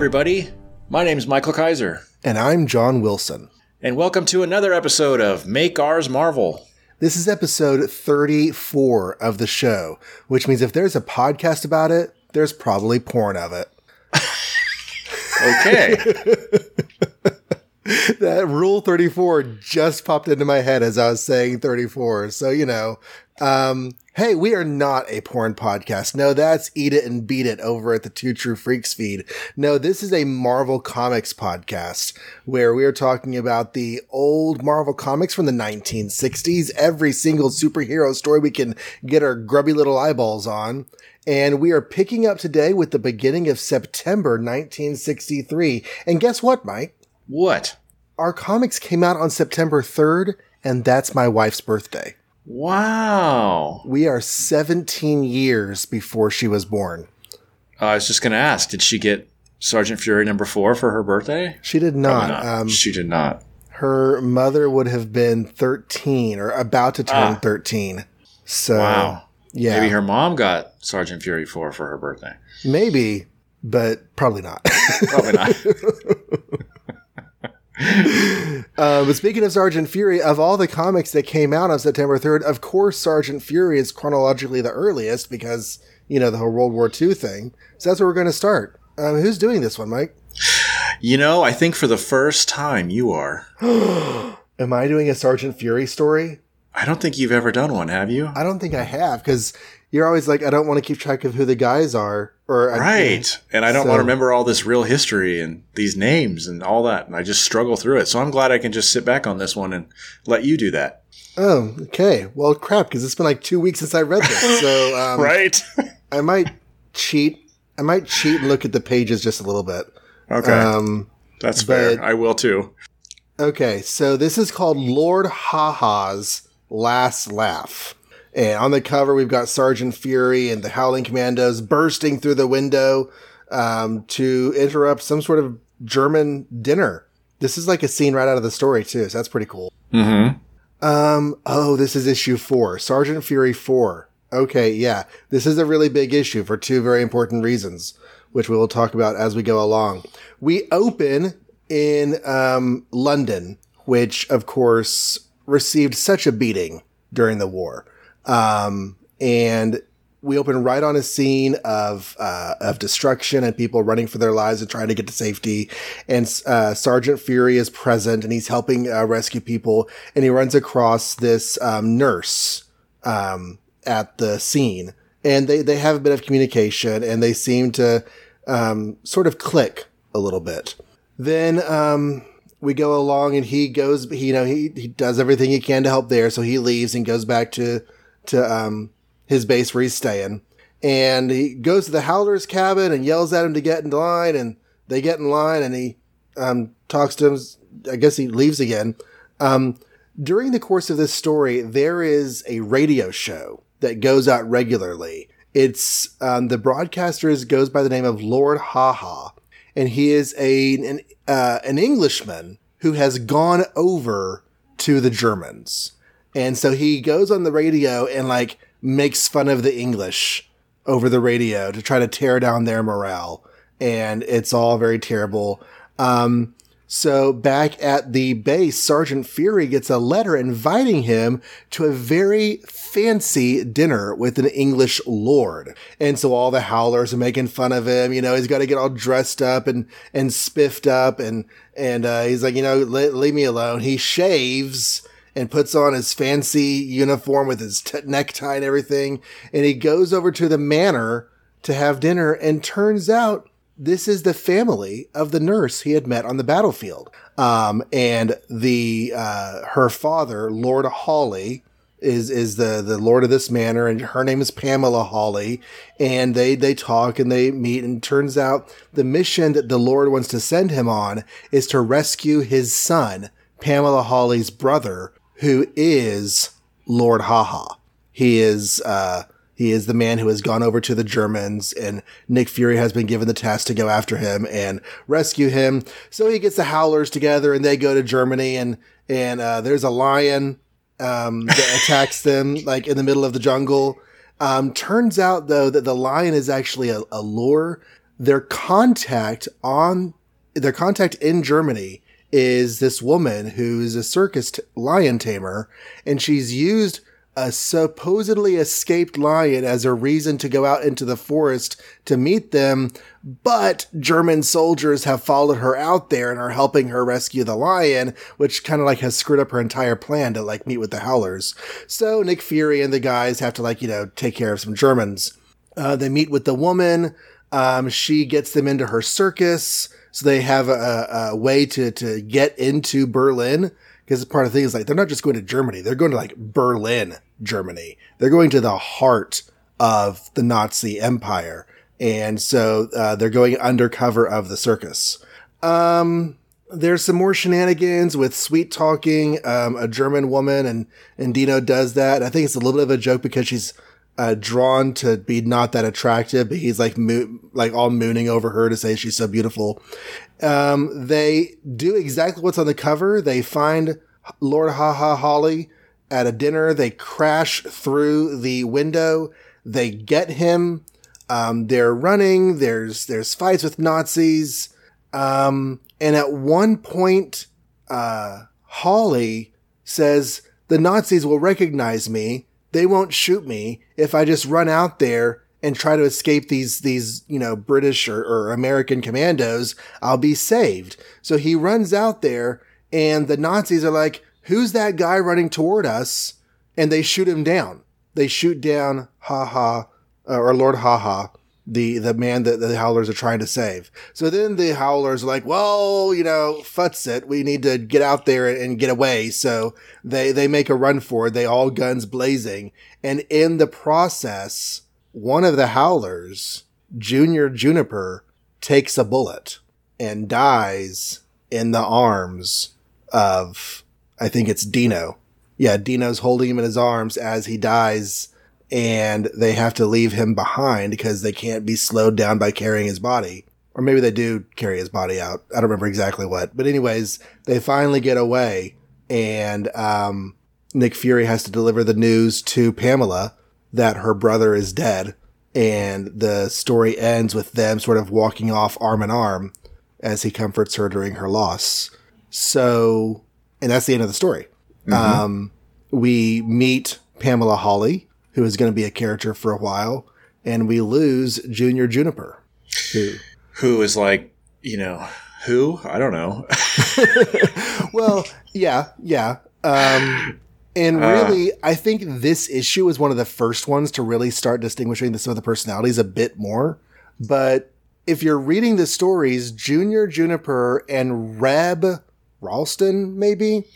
everybody. My name is Michael Kaiser, And I'm John Wilson. and welcome to another episode of Make Ours Marvel. This is episode 34 of the show, which means if there's a podcast about it, there's probably porn of it. Okay. That rule 34 just popped into my head as I was saying 34. So, you know, um, hey, we are not a porn podcast. No, that's Eat It and Beat It over at the Two True Freaks feed. No, this is a Marvel Comics podcast where we are talking about the old Marvel comics from the 1960s, every single superhero story we can get our grubby little eyeballs on. And we are picking up today with the beginning of September 1963. And guess what, Mike? what? Our comics came out on September 3rd, and that's my wife's birthday. Wow. We are 17 years before she was born. Uh, I was just going to ask, did she get Sergeant Fury number four for her birthday? She did not. not. Um, she did not. her mother would have been 13 or about to turn Ah. 13. So, Wow. yeah. Maybe her mom got Sergeant Fury 4 for her birthday. Maybe, but probably not. Probably not. Uh, but speaking of Sergeant Fury, of all the comics that came out on September 3rd, of course, Sergeant Fury is chronologically the earliest because, you know, the whole World War II thing. So that's where we're going to start. Um, who's doing this one, Mike? you know, I think for the first time you are. Am I doing a Sergeant Fury story? I don't think you've ever done one, have you? I don't think I have because you're always like, I don't want to keep track of who the guys are. Or I- Right. And I don't So- want to remember all this real history and these names and all that. And I just struggle through it. So I'm glad I can just sit back on this one and let you do that. Oh, okay. Well, crap, because it's been like two weeks since I read this. So um, Right. I might cheat. I might cheat and look at the pages just a little bit. okay. Um, That's fair. I will too. Okay, so this is called Lord Haha's Last Laugh. And on the cover, we've got Sergeant Fury and the Howling Commandos bursting through the window um, to interrupt some sort of German dinner. This is like a scene right out of the story, too, so that's pretty cool. Mm-hmm. Um, oh, this is issue four, Sergeant Fury 4. Okay, yeah, this is a really big issue for two very important reasons, which we will talk about as we go along. We open in um, London, which of course received such a beating during the war. Um, and we open right on a scene of uh, of destruction and people running for their lives and trying to get to safety. And uh, Sergeant Fury is present and he's helping uh, rescue people. And he runs across this um, nurse um, at the scene, and they they have a bit of communication and they seem to um, sort of click a little bit. Then um, we go along and he goes, you know, he, he does everything he can to help there. So he leaves and goes back to, to, um, his base where he's staying. And he goes to the Howler's cabin and yells at him to get in line and they get in line and he, um, talks to him. I guess he leaves again. Um, during the course of this story, there is a radio show that goes out regularly. It's, um, the broadcaster is, goes by the name of Lord Haha and he is a an, uh, an Englishman who has gone over to the Germans, and so he goes on the radio and like makes fun of the English over the radio to try to tear down their morale, and it's all very terrible. Um, so back at the base, Sergeant Fury gets a letter inviting him to a very fancy dinner with an English lord. And so all the howlers are making fun of him. You know, he's got to get all dressed up and, and spiffed up. And, and, uh, he's like, you know, le- leave me alone. He shaves and puts on his fancy uniform with his t- necktie and everything. And he goes over to the manor to have dinner and turns out this is the family of the nurse he had met on the battlefield. Um, and the, uh, her father, Lord Hawley, is is the the lord of this manor and her name is Pamela Hawley and they they talk and they meet and turns out the mission that the lord wants to send him on is to rescue his son Pamela Hawley's brother who is Lord Haha he is uh he is the man who has gone over to the Germans and Nick Fury has been given the task to go after him and rescue him. So he gets the Howlers together and they go to Germany and, and, uh, there's a lion, um, that attacks them like in the middle of the jungle. Um, turns out though that the lion is actually a, a lure their contact on their contact in Germany is this woman who's a circus t- lion tamer, and she's used a supposedly escaped lion as a reason to go out into the forest to meet them, but German soldiers have followed her out there and are helping her rescue the lion, which kind of like has screwed up her entire plan to like meet with the Howlers. So Nick Fury and the guys have to like, you know, take care of some Germans. Uh, they meet with the woman. Um, she gets them into her circus. So they have a, a way to, to get into Berlin because part of the thing is like, they're not just going to Germany. They're going to like Berlin, Germany. They're going to the heart of the Nazi empire. And so, uh, they're going undercover of the circus. Um, there's some more shenanigans with sweet talking, um, a German woman and, and Dino does that. I think it's a little bit of a joke because she's, uh, drawn to be not that attractive, but he's like, mo- like all mooning over her to say she's so beautiful. Um, they do exactly what's on the cover. They find Lord Ha Ha Hawley at a dinner. They crash through the window. They get him. Um, they're running. There's, there's fights with Nazis. Um, and at one point, uh, Hawley says, the Nazis will recognize me. They won't shoot me if I just run out there and try to escape these, these, you know, British or, or American commandos. I'll be saved. So he runs out there and the Nazis are like, who's that guy running toward us? And they shoot him down. They shoot down Ha Ha, uh, or Lord Ha Ha, the, the man that the Howlers are trying to save. So then the Howlers are like, well, you know, futz it. We need to get out there and get away. So they, they make a run for it. They all guns blazing. And in the process, one of the Howlers, Junior Juniper, takes a bullet and dies in the arms of, I think it's Dino. Yeah, Dino's holding him in his arms as he dies, and they have to leave him behind because they can't be slowed down by carrying his body. Or maybe they do carry his body out. I don't remember exactly what. But, anyways, they finally get away, and um, Nick Fury has to deliver the news to Pamela that her brother is dead. And the story ends with them sort of walking off arm in arm as he comforts her during her loss. So, and that's the end of the story. Mm-hmm. Um, we meet Pamela Hawley, who is going to be a character for a while, and we lose Junior Juniper, who who is like, you know, who I don't know. well, yeah, yeah. Um, and uh. really, uh, I think this issue is one of the first ones to really start distinguishing some of the personalities a bit more. But if you're reading the stories, Junior Juniper and Reb Ralston, maybe,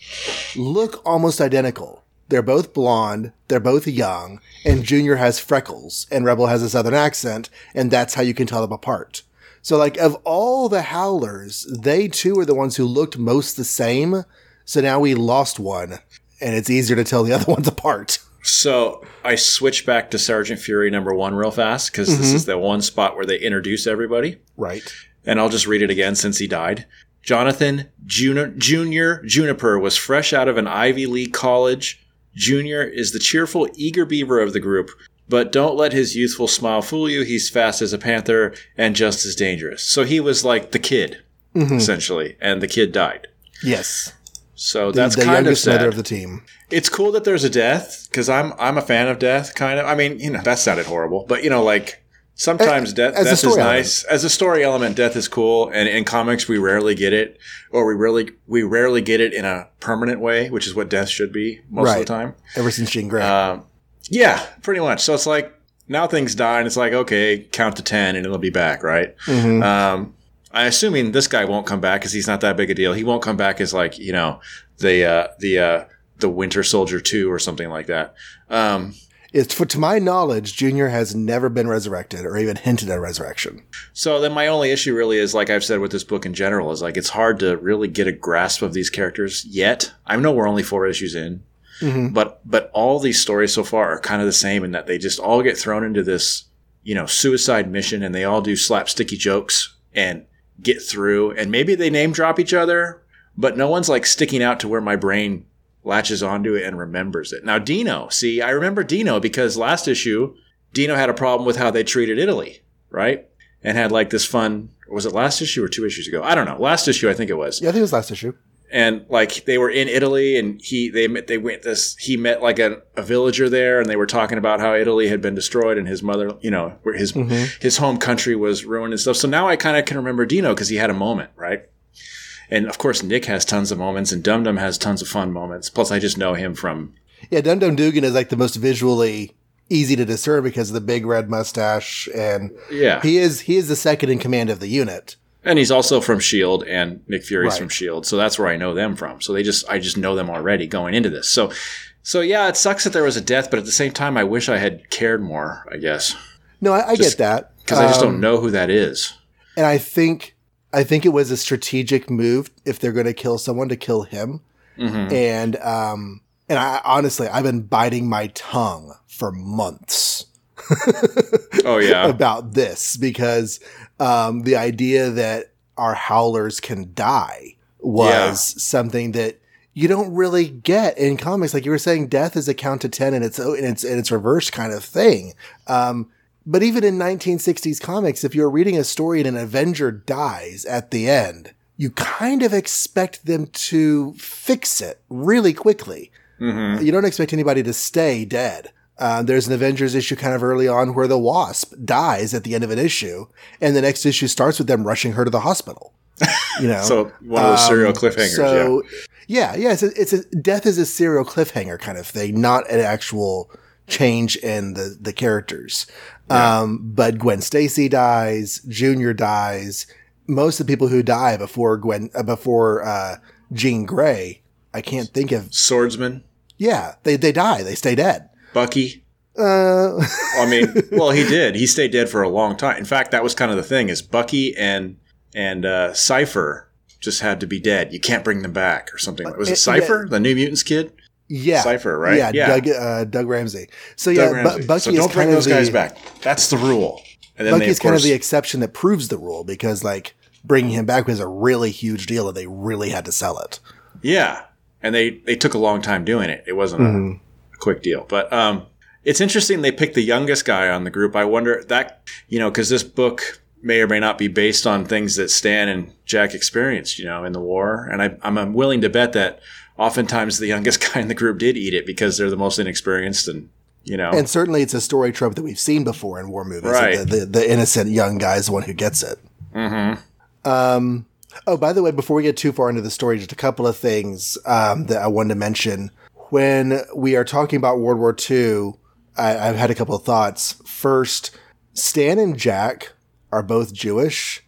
look almost identical. They're both blonde, they're both young, and Junior has freckles, and Rebel has a southern accent, and that's how you can tell them apart. So, like, of all the Howlers, they two are the ones who looked most the same. So now we lost one, and it's easier to tell the other ones apart. So I switch back to Sergeant Fury number one real fast because mm-hmm. this is the one spot where they introduce everybody. Right. And I'll just read it again since he died. Jonathan Jun- Junior Juniper was fresh out of an Ivy League college. Junior is the cheerful, eager beaver of the group, but don't let his youthful smile fool you. He's fast as a panther and just as dangerous. So he was like the kid, mm-hmm. essentially, and the kid died. Yes. So that's the, the kind of sad. of the team. It's cool that there's a death because I'm I'm a fan of death. Kind of. I mean, you know, that sounded horrible, but you know, like sometimes as, death, death is nice as a story element. Death is cool, and in comics we rarely get it, or we really we rarely get it in a permanent way, which is what death should be most right. of the time. Ever since Jean Grey. Um, yeah, pretty much. So it's like now things die, and it's like okay, count to ten, and it'll be back, right? Mm-hmm. Um, I'm assuming this guy won't come back because he's not that big a deal. He won't come back as like you know the uh, the uh, the Winter Soldier two or something like that. Um, it's for, to my knowledge, Junior has never been resurrected or even hinted at resurrection. So then my only issue really is, like I've said with this book in general, is like it's hard to really get a grasp of these characters yet. I know we're only four issues in, mm-hmm. but but all these stories so far are kind of the same in that they just all get thrown into this you know suicide mission and they all do slapsticky jokes and get through and maybe they name drop each other, but no one's like sticking out to where my brain latches onto it and remembers it. Now, Dino, see, I remember Dino because last issue, Dino had a problem with how they treated Italy, right? and had like this fun. Was it last issue or two issues ago? I don't know. Last issue, I think it was. Yeah, I think it was last issue. And like they were in Italy, and he they met they went this he met like a, a villager there, and they were talking about how Italy had been destroyed, and his mother, you know, where his mm-hmm. his home country was ruined and stuff. So now I kind of can remember Dino because he had a moment, right? And of course, Nick has tons of moments, and Dum Dum has tons of fun moments. Plus, I just know him from Yeah, Dum Dum Dugan is like the most visually easy to discern because of the big red mustache, and yeah, he is he is the second in command of the unit. and he's also from Shield, and Nick Fury's Right. from Shield, so that's where I know them from. So they just I just know them already going into this. So so yeah, it sucks that there was a death, but at the same time, I wish I had cared more. I guess No, I, I Just- get that because I just Um, don't know who that is. and I think I think it was a strategic move if they're going to kill someone to kill him. Mhm. And um, and I honestly, I've been biting my tongue for months. Oh yeah, about this because um, the idea that our howlers can die was Yeah. something that you don't really get in comics. Like you were saying, death is a count to ten, and it's and it's and it's reverse kind of thing. Um, but even in 1960s comics, if you're reading a story and an Avenger dies at the end, you kind of expect them to fix it really quickly. Mhm. You don't expect anybody to stay dead. Uh, there's an Avengers issue kind of early on where the Wasp dies at the end of an issue, and the next issue starts with them rushing her to the hospital. You know, So one of those serial Um, cliffhangers. So yeah, yeah, it's a, it's a death is a serial cliffhanger kind of thing, not an actual change in the the characters. Um, but Gwen Stacy dies, Junior dies. Most of the people who die before Gwen uh, before uh, Jean Grey, I can't think of. swordsman, Yeah, they they die. They stay dead. Bucky. Uh, I mean, well, he did. He stayed dead for a long time. In fact, that was kind of the thing: is Bucky and and uh, Cypher just had to be dead. You can't bring them back or something. Was Uh, it Cypher, the New Mutants kid? Yeah, Cypher, right? Yeah, Yeah. Doug, uh, Doug Ramsey. So yeah, Ramsey. Bucky so is don't bring kind of those guys the, back. That's the rule. And then they, Bucky's of kind of the exception that proves the rule because like bringing him back was a really huge deal and they really had to sell it. yeah, and they they took a long time doing it. It wasn't Mm-hmm. a, a quick deal, but um, it's interesting they picked the youngest guy on the group. I wonder that you know because this book may or may not be based on things that Stan and Jack experienced, you know, in the war, and I, I'm, I'm willing to bet that oftentimes the youngest guy in the group did eat it because they're the most inexperienced and you know And certainly it's a story trope that we've seen before in war movies. Right. The, the, the innocent young guy is the one who gets it. Mhm. Um, oh, by the way, before we get too far into the story, just a couple of things um, that I wanted to mention. When we are talking about World War II, I, I've had a couple of thoughts. First, Stan and Jack are both Jewish.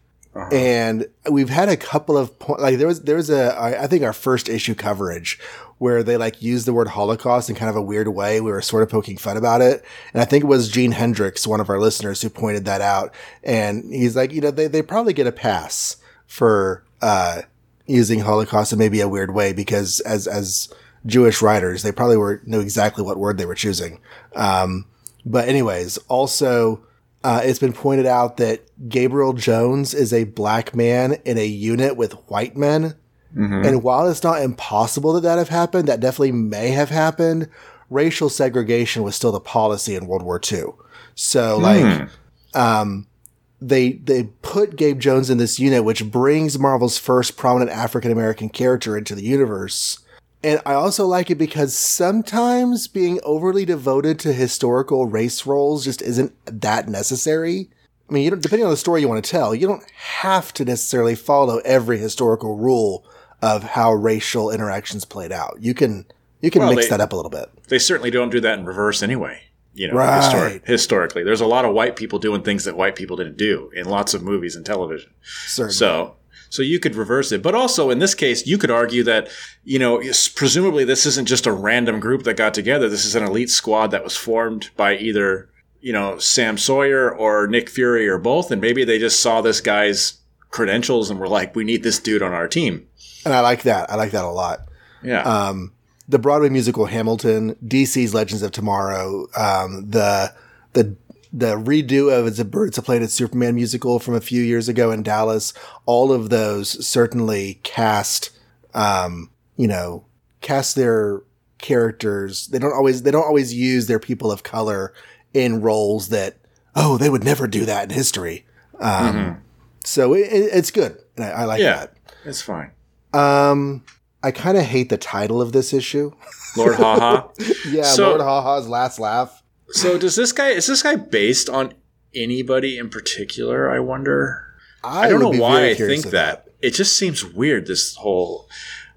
And we've had a couple of po- like there was there was a I think our first issue coverage where they like used the word Holocaust in kind of a weird way. We were sort of poking fun about it, and I think it was Gene Hendricks, one of our listeners, who pointed that out. And he's like, you know, they they probably get a pass for uh, using Holocaust in maybe a weird way because as as Jewish writers, they probably were knew exactly what word they were choosing. Um, but anyways, also uh, it's been pointed out that Gabriel Jones is a black man in a unit with white men. And while it's not impossible that that have happened, that definitely may have happened. Racial segregation was still the policy in World War II. So, like, um, they they put Gabe Jones in this unit, which brings Marvel's first prominent African American character into the universe. And I also like it because sometimes being overly devoted to historical race roles just isn't that necessary. I mean, you don't, depending on the story you want to tell, you don't have to necessarily follow every historical rule of how racial interactions played out. You can you can Well, mix they- that up a little bit. they certainly don't do that in reverse anyway. You know, Right. histori- historically, there's a lot of white people doing things that white people didn't do in lots of movies and television. Certainly. So, so you could reverse it, but also in this case, you could argue that you know, presumably this isn't just a random group that got together. This is an elite squad that was formed by either you know Sam Sawyer or Nick Fury or both, and maybe they just saw this guy's credentials and were like, "We need this dude on our team." and I like that. I like that a lot. Yeah, um, the Broadway musical Hamilton, DC's Legends of Tomorrow, um, the the the redo of It's a Birds of Planet Superman musical from a few years ago in Dallas. All of those certainly cast, um, you know, cast their characters. They don't always they don't always use their people of color in roles that oh they would never do that in history. Um, So it, it, it's good. And I, I like Yeah, that. it's fine. Um, I kind of hate the title of this issue. Lord Haha. Yeah, So- Lord Haha's last laugh. So does this guy is this guy based on anybody in particular? I wonder. I, don't know why I think of that. It just seems weird. This whole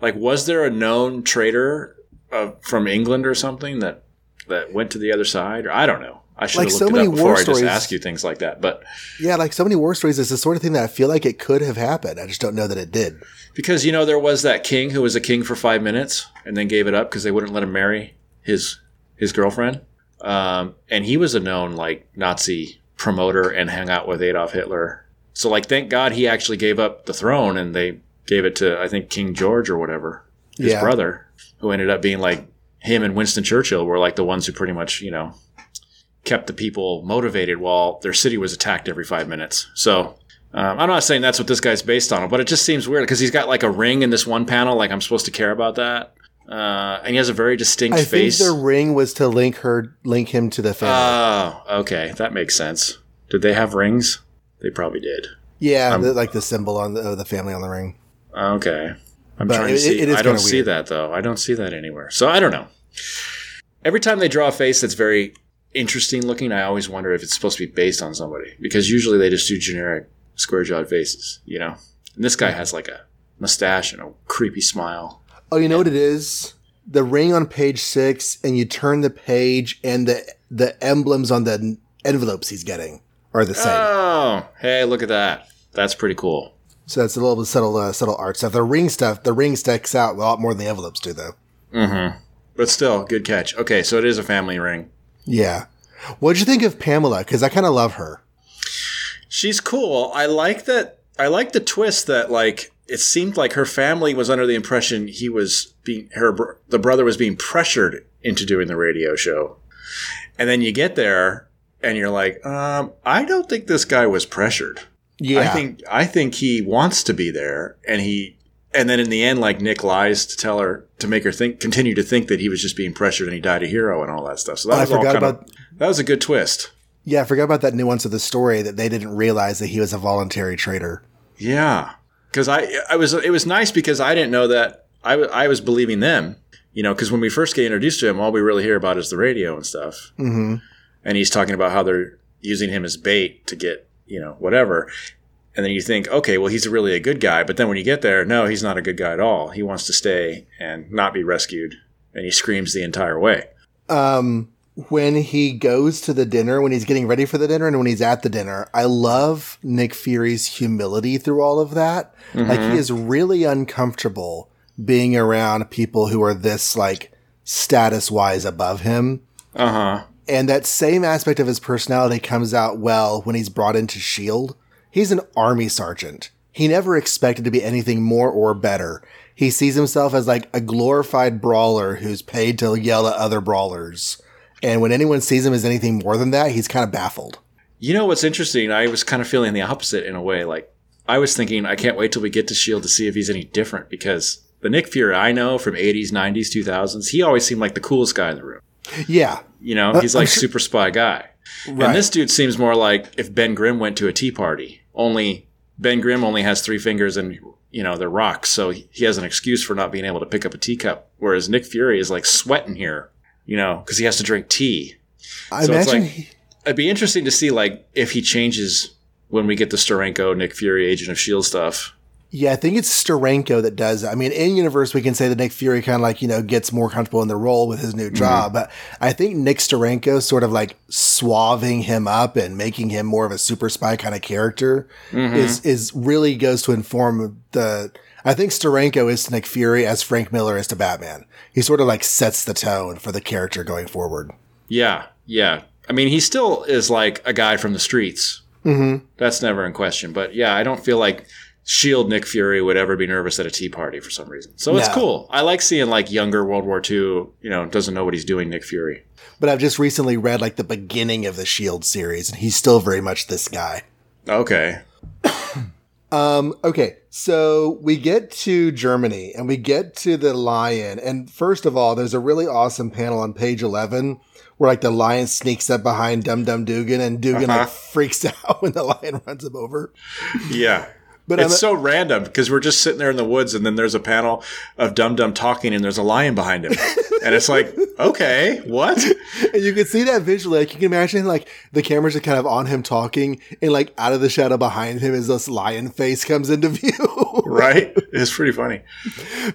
like, was there a known traitor uh, from England or something that that went to the other side? Or I don't know. I should Like have so many it up before war I stories- ask you things like that. But Yeah, like so many war stories, it's the sort of thing that I feel like it could have happened. I just don't know that it did. because you know there was that king who was a king for five minutes and then gave it up because they wouldn't let him marry his his girlfriend, um, and he was a known like Nazi promoter and hung out with Adolf Hitler. So like, thank God he actually gave up the throne and they gave it to I think King George or whatever, his Yeah. brother, who ended up being like him and Winston Churchill were like the ones who pretty much you know kept the people motivated while their city was attacked every five minutes. So um, I'm not saying that's what this guy's based on, but it just seems weird because he's got like a ring in this one panel. Like I'm supposed to care about that, uh, and he has a very distinct I face. think the ring was to link her, link him to the family. Oh, okay, that makes sense. Did they have rings? They probably did. yeah, the, like the symbol on the, of the family on the ring. Okay, I'm But trying it- to see. it is I don't kinda see weird. that though. I don't see that anywhere. So I don't know. Every time they draw a face that's very interesting looking, I always wonder if it's supposed to be based on somebody because usually they just do generic square jawed faces, you know. And this guy has like a mustache and a creepy smile. Oh, you know what it is? The ring on page six, and you turn the page, and the the emblems on the envelopes he's getting are the same. Oh, hey, look at that. That's pretty cool. so that's a little bit subtle, uh, subtle art stuff. The ring stuff, the ring sticks out a lot more than the envelopes do, though. Mm-hmm. But still, good catch. Okay, so it is a family ring. Yeah. What'd you think of Pamela? Because I kind of love her. She's cool. I like that. I like the twist that like it seemed like her family was under the impression he was being her the brother was being pressured into doing the radio show, and then you get there and you're like, um, I don't think this guy was pressured. Yeah. I think I think he wants to be there, and he and then in the end, like Nick lies to tell her to make her think continue to think that he was just being pressured and he died a hero and all that stuff. So that I was all forgot kind about- of that was a good twist. Yeah, I forgot about that nuance of the story that they didn't realize that he was a voluntary traitor. Yeah, because I I was it was nice because I didn't know that I I was believing them. You know, because when we first get introduced to him, all we really hear about is the radio and stuff. Mm-hmm. and he's talking about how they're using him as bait to get you know whatever and then you think okay well he's really a good guy but then when you get there no he's not a good guy at all he wants to stay and not be rescued and he screams the entire way Um, when he goes to the dinner, when he's getting ready for the dinner, and when he's at the dinner, I love Nick Fury's humility through all of that. Like he is really uncomfortable being around people who are this like status wise above him. uh-huh And that same aspect of his personality comes out well when he's brought into S.H.I.E.L.D. He's an army sergeant. He never expected to be anything more or better. He sees himself as like a glorified brawler who's paid to yell at other brawlers. And when anyone sees him as anything more than that, he's kind of baffled. you know what's interesting i was kind of feeling the opposite in a way like i was thinking i can't wait till we get to shield to see if he's any different because the nick fury i know from 80s 90s 2000s he always seemed like the coolest guy in the room Yeah. You know, Uh, he's like sure- super spy guy. Right. And this dude seems more like if Ben Grimm went to a tea party. Only Ben Grimm only has three fingers and you know they're rocks, so he has an excuse for not being able to pick up a teacup. Whereas Nick Fury is like sweating here, you know, because he has to drink tea. I So it's imagine like- he- It'd be interesting to see like if he changes when we get the Steranko, Nick Fury, Agent of Shield stuff. Yeah, I think it's Steranko that does it. I mean, in universe, we can say that Nick Fury kind of like, you know, gets more comfortable in the role with his new mm-hmm. job. But I think Nick Steranko sort of like suaving him up and making him more of a super spy kind of character mm-hmm. is, is really goes to inform the, I think Steranko is to Nick Fury as Frank Miller is to Batman. He sort of like sets the tone for the character going forward. Yeah, yeah. I mean, he still is like a guy from the streets. Mm-hmm. That's never in question. But yeah, I don't feel like Shield Nick Fury would ever be nervous at a tea party for some reason. So it's No. cool. I like seeing like younger World War II, you know, doesn't know what he's doing, Nick Fury. But I've just recently read like the beginning of the Shield series and he's still very much this guy. Okay. Um, okay, so we get to Germany and we get to the lion. And first of all, there's a really awesome panel on page 11 where like the lion sneaks up behind Dum Dum Dugan and Dugan Uh-huh. like freaks out when the lion runs him over. Yeah. But it's so random because we're just sitting there in the woods and then there's a panel of Dum Dum talking and there's a lion behind him. and it's like, okay, what? And you can see that visually. Like you can imagine like the camera's are kind of on him talking and like out of the shadow behind him is this lion face comes into view. Right? It's pretty funny.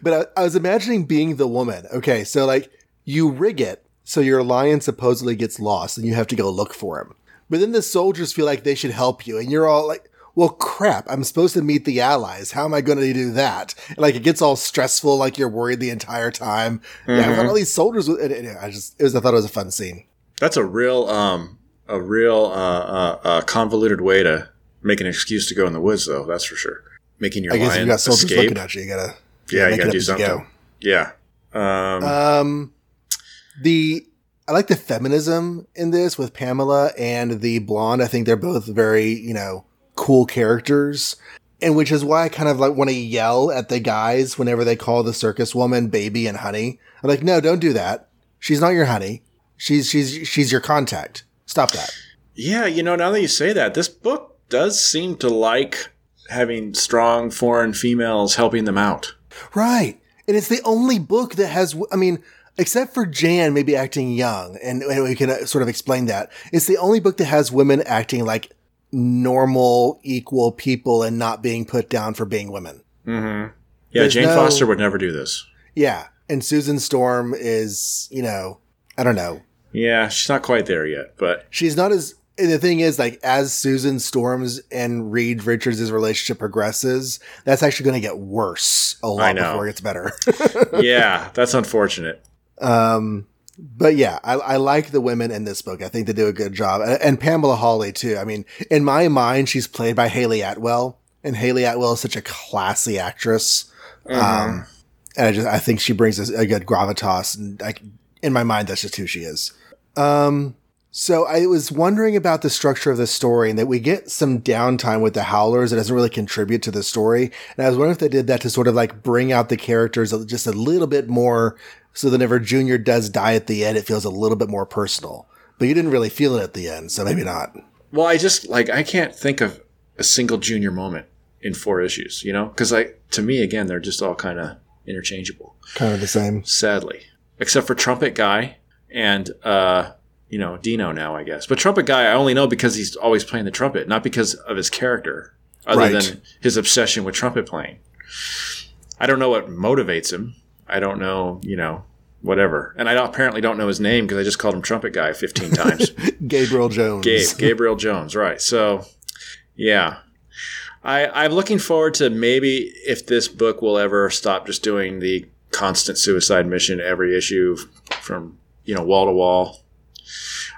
But I, I was imagining being the woman. Okay, so like you rig it so your lion supposedly gets lost and you have to go look for him. But then the soldiers feel like they should help you, and you're all like, "Well, crap! I'm supposed to meet the allies. How am I going to do that?" And, like it gets all stressful, like you're worried the entire time. Yeah, I thought all these soldiers. would- And, I just, it was. I thought it was a fun scene. That's a real, um, a real uh, uh, uh, convoluted way to make an excuse to go in the woods, though. That's for sure. Making your I guess you got soldiers escape. looking at you, you gotta. yeah, you make it got to do you go. something. Yeah. Um, Um, the I like the feminism in this with Pamela and the blonde. I think they're both very you know cool characters, and which is why I kind of like want to yell at the guys whenever they call the circus woman baby and honey. I'm like, no, don't do that. She's not your honey. She's she's she's your contact. Stop that. yeah, you know, now that you say that, this book does seem to like having strong foreign females helping them out. Right. And it's the only book that has, I mean, except for Jan maybe acting young, and, and we can uh, sort of explain that. It's the only book that has women acting like normal, equal people and not being put down for being women. Mm-hmm. Yeah, There's Jane no- Foster would never do this. Yeah. And Susan Storm is, you know, I don't know. Yeah, she's not quite there yet, but She's not as, the thing is, like, as Susan Storms and Reed Richards' relationship progresses, that's actually going to get worse a lot before it gets better. yeah, that's unfortunate. Um, but yeah, I, I like the women in this book. I think they do a good job, and, and Pamela Hawley too. I mean, in my mind, she's played by Hayley Atwell, and Hayley Atwell is such a classy actress. Um, and I just I think she brings a, a good gravitas, and I, in my mind, that's just who she is. Um, so I was wondering about the structure of the story, and that we get some downtime with the Howlers that doesn't really contribute to the story. And I was wondering if they did that to sort of like bring out the characters just a little bit more, so that whenever Junior does die at the end, it feels a little bit more personal. But you didn't really feel it at the end, so maybe not. Well, I just like I can't think of a single junior moment in four issues, you know, because like to me again, they're just all kind of interchangeable. Kind of the same. Sadly, except for Trumpet Guy and uh, you know Dino now, I guess. But Trumpet Guy, I only know because he's always playing the trumpet, not because of his character, other Right. than his obsession with trumpet playing. I don't know what motivates him. I don't know, you know, whatever. And I apparently don't know his name because I just called him Trumpet Guy 15 times. Gabriel Jones. Gabe, Gabriel Jones, right. So, yeah. I, I'm looking forward to maybe if this book will ever stop just doing the constant suicide mission every issue from, you know, wall to wall.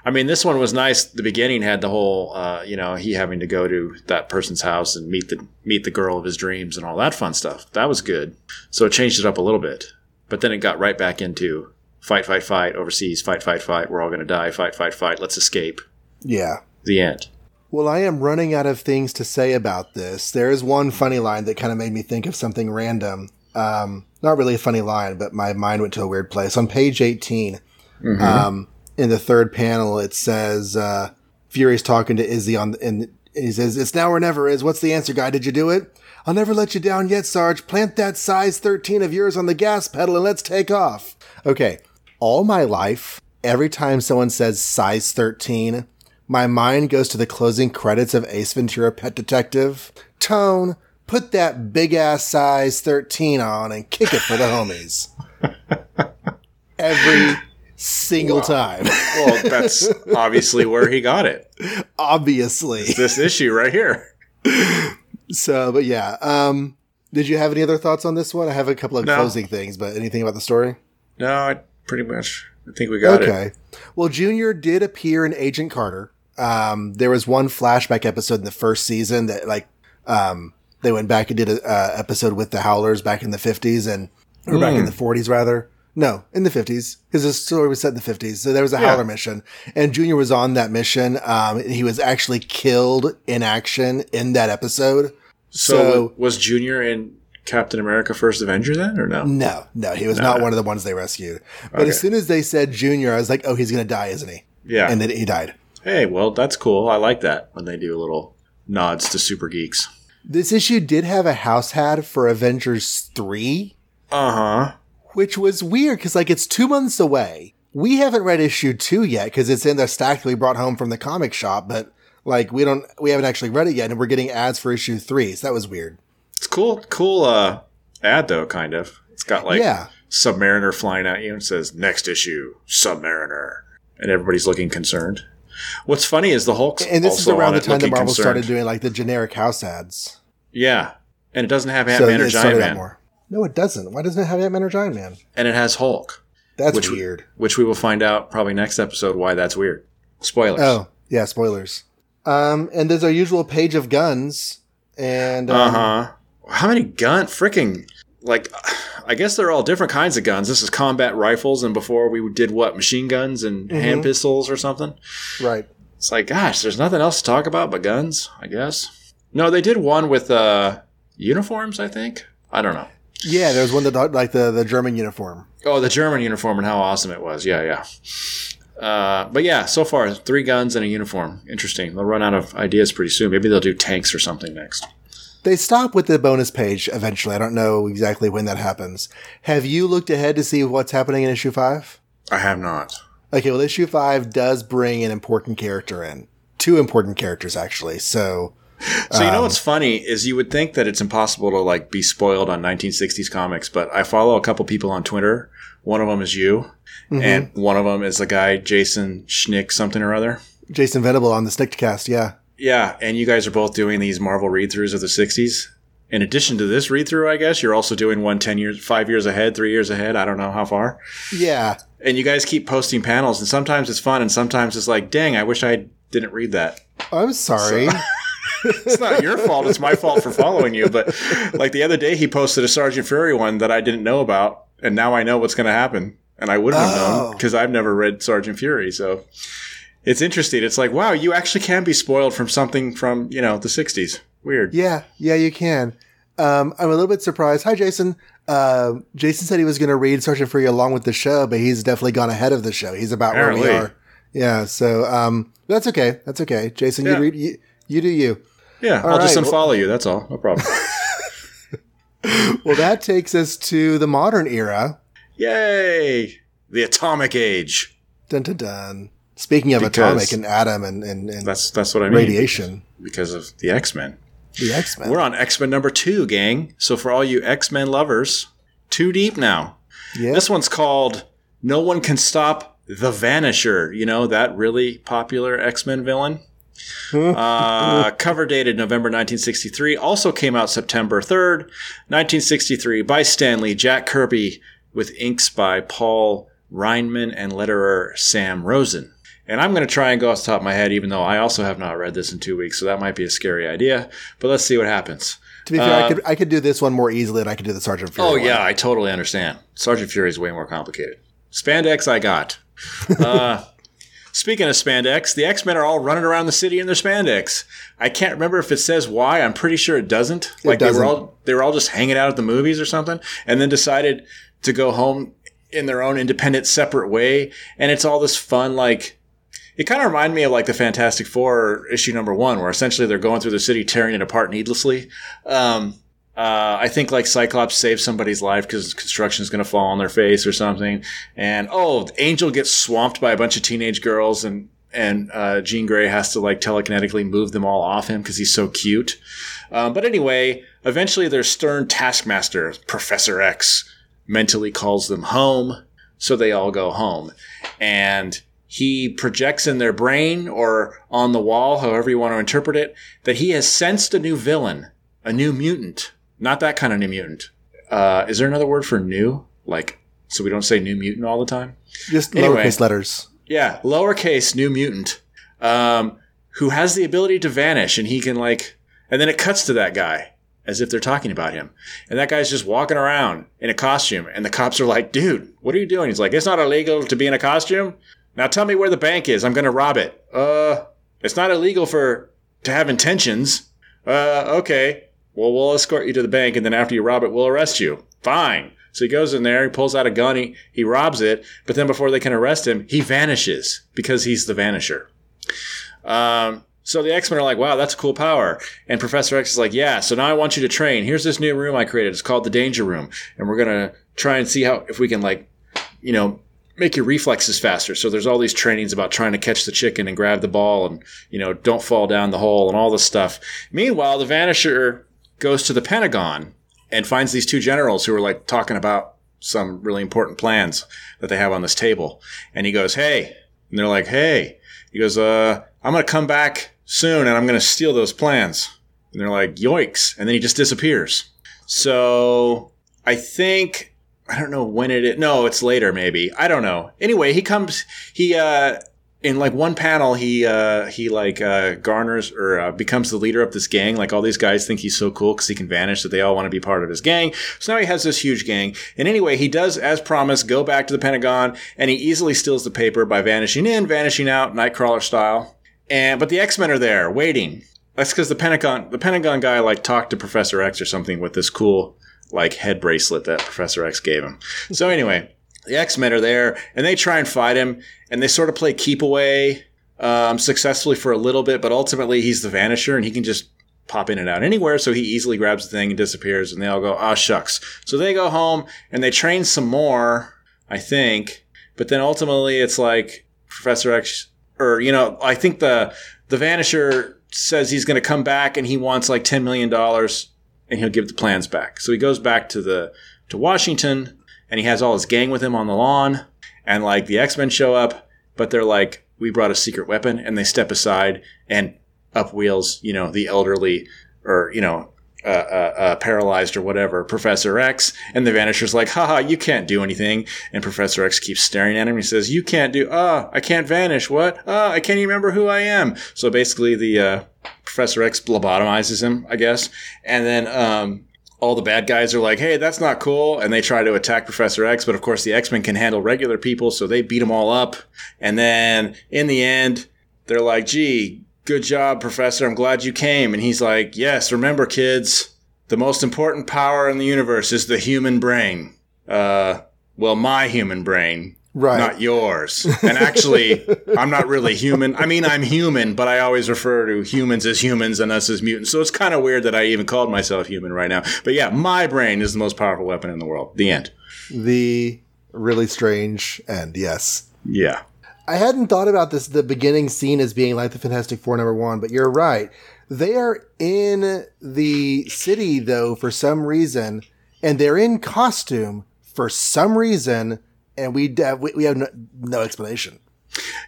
I mean, this one was nice. The beginning had the whole, uh, you know, he having to go to that person's house and meet the meet the girl of his dreams and all that fun stuff. That was good. So it changed it up a little bit, but then it got right back into fight, fight, fight overseas, fight, fight, fight. We're all going to die. Fight, fight, fight. Let's escape. Yeah. The end. Well, I am running out of things to say about this. There is one funny line that kind of made me think of something random. Um, not really a funny line, but my mind went to a weird place. On page 18, um, in the third panel, it says, uh, Fury's talking to Izzy on, and he says, It's now or never, Is. What's the answer, guy? Did you do it? I'll never let you down yet, Sarge. Plant that size 13 of yours on the gas pedal and let's take off. Okay. All my life, every time someone says size 13, my mind goes to the closing credits of Ace Ventura Pet Detective. Tone, put that big ass size 13 on and kick it for the homies. Every single time. Well, that's obviously where he got it. Obviously. This issue right here. So, but yeah. Um, did you have any other thoughts on this one? I have a couple of No. closing things, but anything about the story? No, I pretty much. I think we got it. okay. Well, Junior did appear in Agent Carter. Um, there was one flashback episode in the first season that, like, um, they went back and did a uh, episode with the Howlers back in the fifties and or back in the forties rather. No, in the fifties because the story was set in the fifties. So there was a Yeah. Howler mission, and Junior was on that mission. Um, and he was actually killed in action in that episode. So, So- was Junior in Captain America: First Avenger then, or no? No, no, he was not one of the ones they rescued. But Okay. as soon as they said Junior, I was like, oh, he's going to die, isn't he? Yeah. And then he died. hey, well, that's cool. I like that when they do little nods to super geeks. This issue did have a house hat for Avengers 3, Uh huh. Which was weird because, like, it's two months away. We haven't read issue two yet because it's in the stack that we brought home from the comic shop, but like we don't, we haven't actually read it yet, and we're getting ads for issue three, so that was weird. It's cool. Cool. Uh, ad though, kind of. It's got like yeah, Submariner flying at you and says next issue Submariner, and everybody's looking concerned. What's funny is the Hulk's and this is around the time that Marvel concerned. started doing like the generic house ads. Yeah, and it doesn't have Ant So Man or Giant Man, more. No, it doesn't. Why doesn't it have Ant Man or Giant Man? and it has Hulk, That's Which- weird. which we will find out probably next episode why that's weird. Spoilers. Oh, yeah, spoilers. Um, and there's our usual page of guns, and um, Uh huh. How many gun freaking like? I guess they're all different kinds of guns. This is combat rifles, and before we did what machine guns and Mm-hmm. hand pistols or something. right. It's like, gosh, there's nothing else to talk about but guns. I guess. No, they did one with uh uniforms. I think. I don't know. Yeah, there was one that like the the German uniform. Oh, the German uniform and how awesome it was. Yeah, yeah. Uh, but yeah, so far three guns and a uniform. Interesting. They'll run out of ideas pretty soon. Maybe they'll do tanks or something next. They stop with the bonus page eventually. I don't know exactly when that happens. Have you looked ahead to see what's happening in issue five? I have not. Okay, well, issue five does bring an important character in. Two important characters, actually. So, So you know Um, what's funny is you would think that it's impossible to like be spoiled on 1960s comics, but I follow a couple people on Twitter. One of them is you, Mm-hmm. and one of them is the guy Jason Schnick something or other. Jason Venable on the Snickcast, yeah. Yeah, and you guys are both doing these Marvel read-throughs of the 60s. In addition to this read-through, I guess you're also doing one 10 years, five years ahead, three years ahead. I don't know how far. Yeah. And you guys keep posting panels, and sometimes it's fun, and sometimes it's like, dang, I wish I didn't read that. I'm sorry. it's not your fault. It's my fault for following you. But like the other day, he posted a Sergeant Fury one that I didn't know about, and now I know what's going to happen, and I wouldn't have Oh. known because I've never read Sergeant Fury. So it's interesting. It's like, wow, you actually can be spoiled from something from you know the '60s. Weird. Yeah, yeah, you can. Um, I'm a little bit surprised. Hi, Jason. Uh, Jason said he was going to read Sergeant Fury along with the show, but he's definitely gone ahead of the show. He's about where we are. Yeah, so um, that's okay. That's okay. Jason, Yeah. you read. You, you do you. Yeah, All I'll just right, unfollow you. That's all. No problem. Well, that takes us to the modern era. Yay! The atomic age. Dun dun dun. Speaking of Because- atomic and atom and, and, and That's that's what I mean. radiation, because of the X Men. the X Men. We're on X Men number two, gang. So for all you X Men lovers, too deep now. Yeah. This one's called No One Can Stop the Vanisher. You know, that really popular X Men villain? uh, cover dated November 1963. Also came out September 3rd, 1963 by Stan Lee, Jack Kirby, with inks by Paul Reinman and letterer Sam Rosen. And I'm going to try and go off the top of my head, even though I also have not read this in two weeks, so that might be a scary idea. But let's see what happens. to be fair, uh, I could I could do this one more easily than I could do the Sergeant Fury. Oh one. yeah, I totally understand. Sergeant Fury is way more complicated. Spandex, I got. Uh, speaking of spandex, the X Men are all running around the city in their spandex. I can't remember if it says why. I'm pretty sure it doesn't. Like they doesn't. were all they were all just hanging out at the movies or something, and then decided to go home in their own independent, separate way. And it's all this fun, like. It kind of reminded me of like the Fantastic Four issue number one, where essentially they're going through the city, tearing it apart needlessly. Um, uh, I think like Cyclops saves somebody's life because construction is going to fall on their face or something. And oh, Angel gets swamped by a bunch of teenage girls, and and uh, Jean Grey has to like telekinetically move them all off him because he's so cute. Um, but anyway, eventually their stern taskmaster, Professor X, mentally calls them home, so they all go home, and he projects in their brain or on the wall, however you want to interpret it, that he has sensed a new villain, a new mutant. Not that kind of new mutant. Uh, is there another word for new? Like, so we don't say new mutant all the time? just Anyway. lowercase letters. Yeah, lowercase new mutant, um, who has the ability to vanish, and he can like, and then it cuts to that guy as if they're talking about him, and that guy's just walking around in a costume, and the cops are like, "Dude, what are you doing?" He's like, "It's not illegal to be in a costume. Now tell me where the bank is. I'm going to rob it." Uh, it's not illegal for to have intentions. Uh, okay. Well, we'll escort you to the bank, and then after you rob it, we'll arrest you. Fine. So he goes in there, he pulls out a gun, he, he robs it, but then before they can arrest him, he vanishes because he's the Vanisher. Um, so the X Men are like, wow, that's a cool power. And Professor X is like, yeah, so now I want you to train. Here's this new room I created. It's called the Danger Room. And we're going to try and see how, if we can, like, you know, make your reflexes faster. So there's all these trainings about trying to catch the chicken and grab the ball and, you know, don't fall down the hole and all this stuff. Meanwhile, the Vanisher goes to the Pentagon and finds these two generals who are like talking about some really important plans that they have on this table. And he goes, Hey, and they're like, Hey, he goes, uh, I'm going to come back soon and I'm going to steal those plans. And they're like, Yoicks. And then he just disappears. So I think I don't know when it is. No, it's later maybe. I don't know. Anyway, he comes he uh in like one panel he uh he like uh garners or uh, becomes the leader of this gang. Like all these guys think he's so cool because he can vanish that they all want to be part of his gang. So now he has this huge gang. And anyway he does as promised go back to the pentagon and he easily steals the paper by vanishing in vanishing out nightcrawler style. And but the x-men are there waiting. That's because the pentagon the pentagon guy like talked to professor x or something with this cool like head bracelet that professor x gave him. So anyway the X-Men are there and they try and fight him and they sort of play keep away um, successfully for a little bit, but ultimately he's the Vanisher and he can just pop in and out anywhere. So he easily grabs the thing and disappears and they all go, ah, shucks. So they go home and they train some more, I think. But then ultimately it's like Professor X, or, you know, I think the, the Vanisher says he's going to come back and he wants like $10 million and he'll give the plans back. So he goes back to the, to Washington and he has all his gang with him on the lawn. And like the X Men show up, but they're like, we brought a secret weapon, and they step aside, and up wheels, you know, the elderly or you know, uh, uh, uh, paralyzed or whatever, Professor X, and the Vanisher's like, haha, you can't do anything. And Professor X keeps staring at him. He says, you can't do, ah, I can't vanish. What? Ah, I can't even remember who I am. So basically the, uh, Professor X lobotomizes him, I guess. And then, um, all the bad guys are like, hey, that's not cool. And they try to attack Professor X. But of course, the X Men can handle regular people. So they beat them all up. And then in the end, they're like, gee, good job, Professor. I'm glad you came. And he's like, yes, remember, kids, the most important power in the universe is the human brain. Uh, well, my human brain right. not yours. And actually, I'm not really human. I mean, I'm human, but I always refer to humans as humans and us as mutants. So it's kind of weird that I even called myself human right now. But yeah, my brain is the most powerful weapon in the world. The end. The really strange end, yes. Yeah. I hadn't thought about this, the beginning scene as being like the Fantastic Four number one, but you're right. They are in the city, though, for some reason, and they're in costume for some reason and we have, we have no, no, explanation.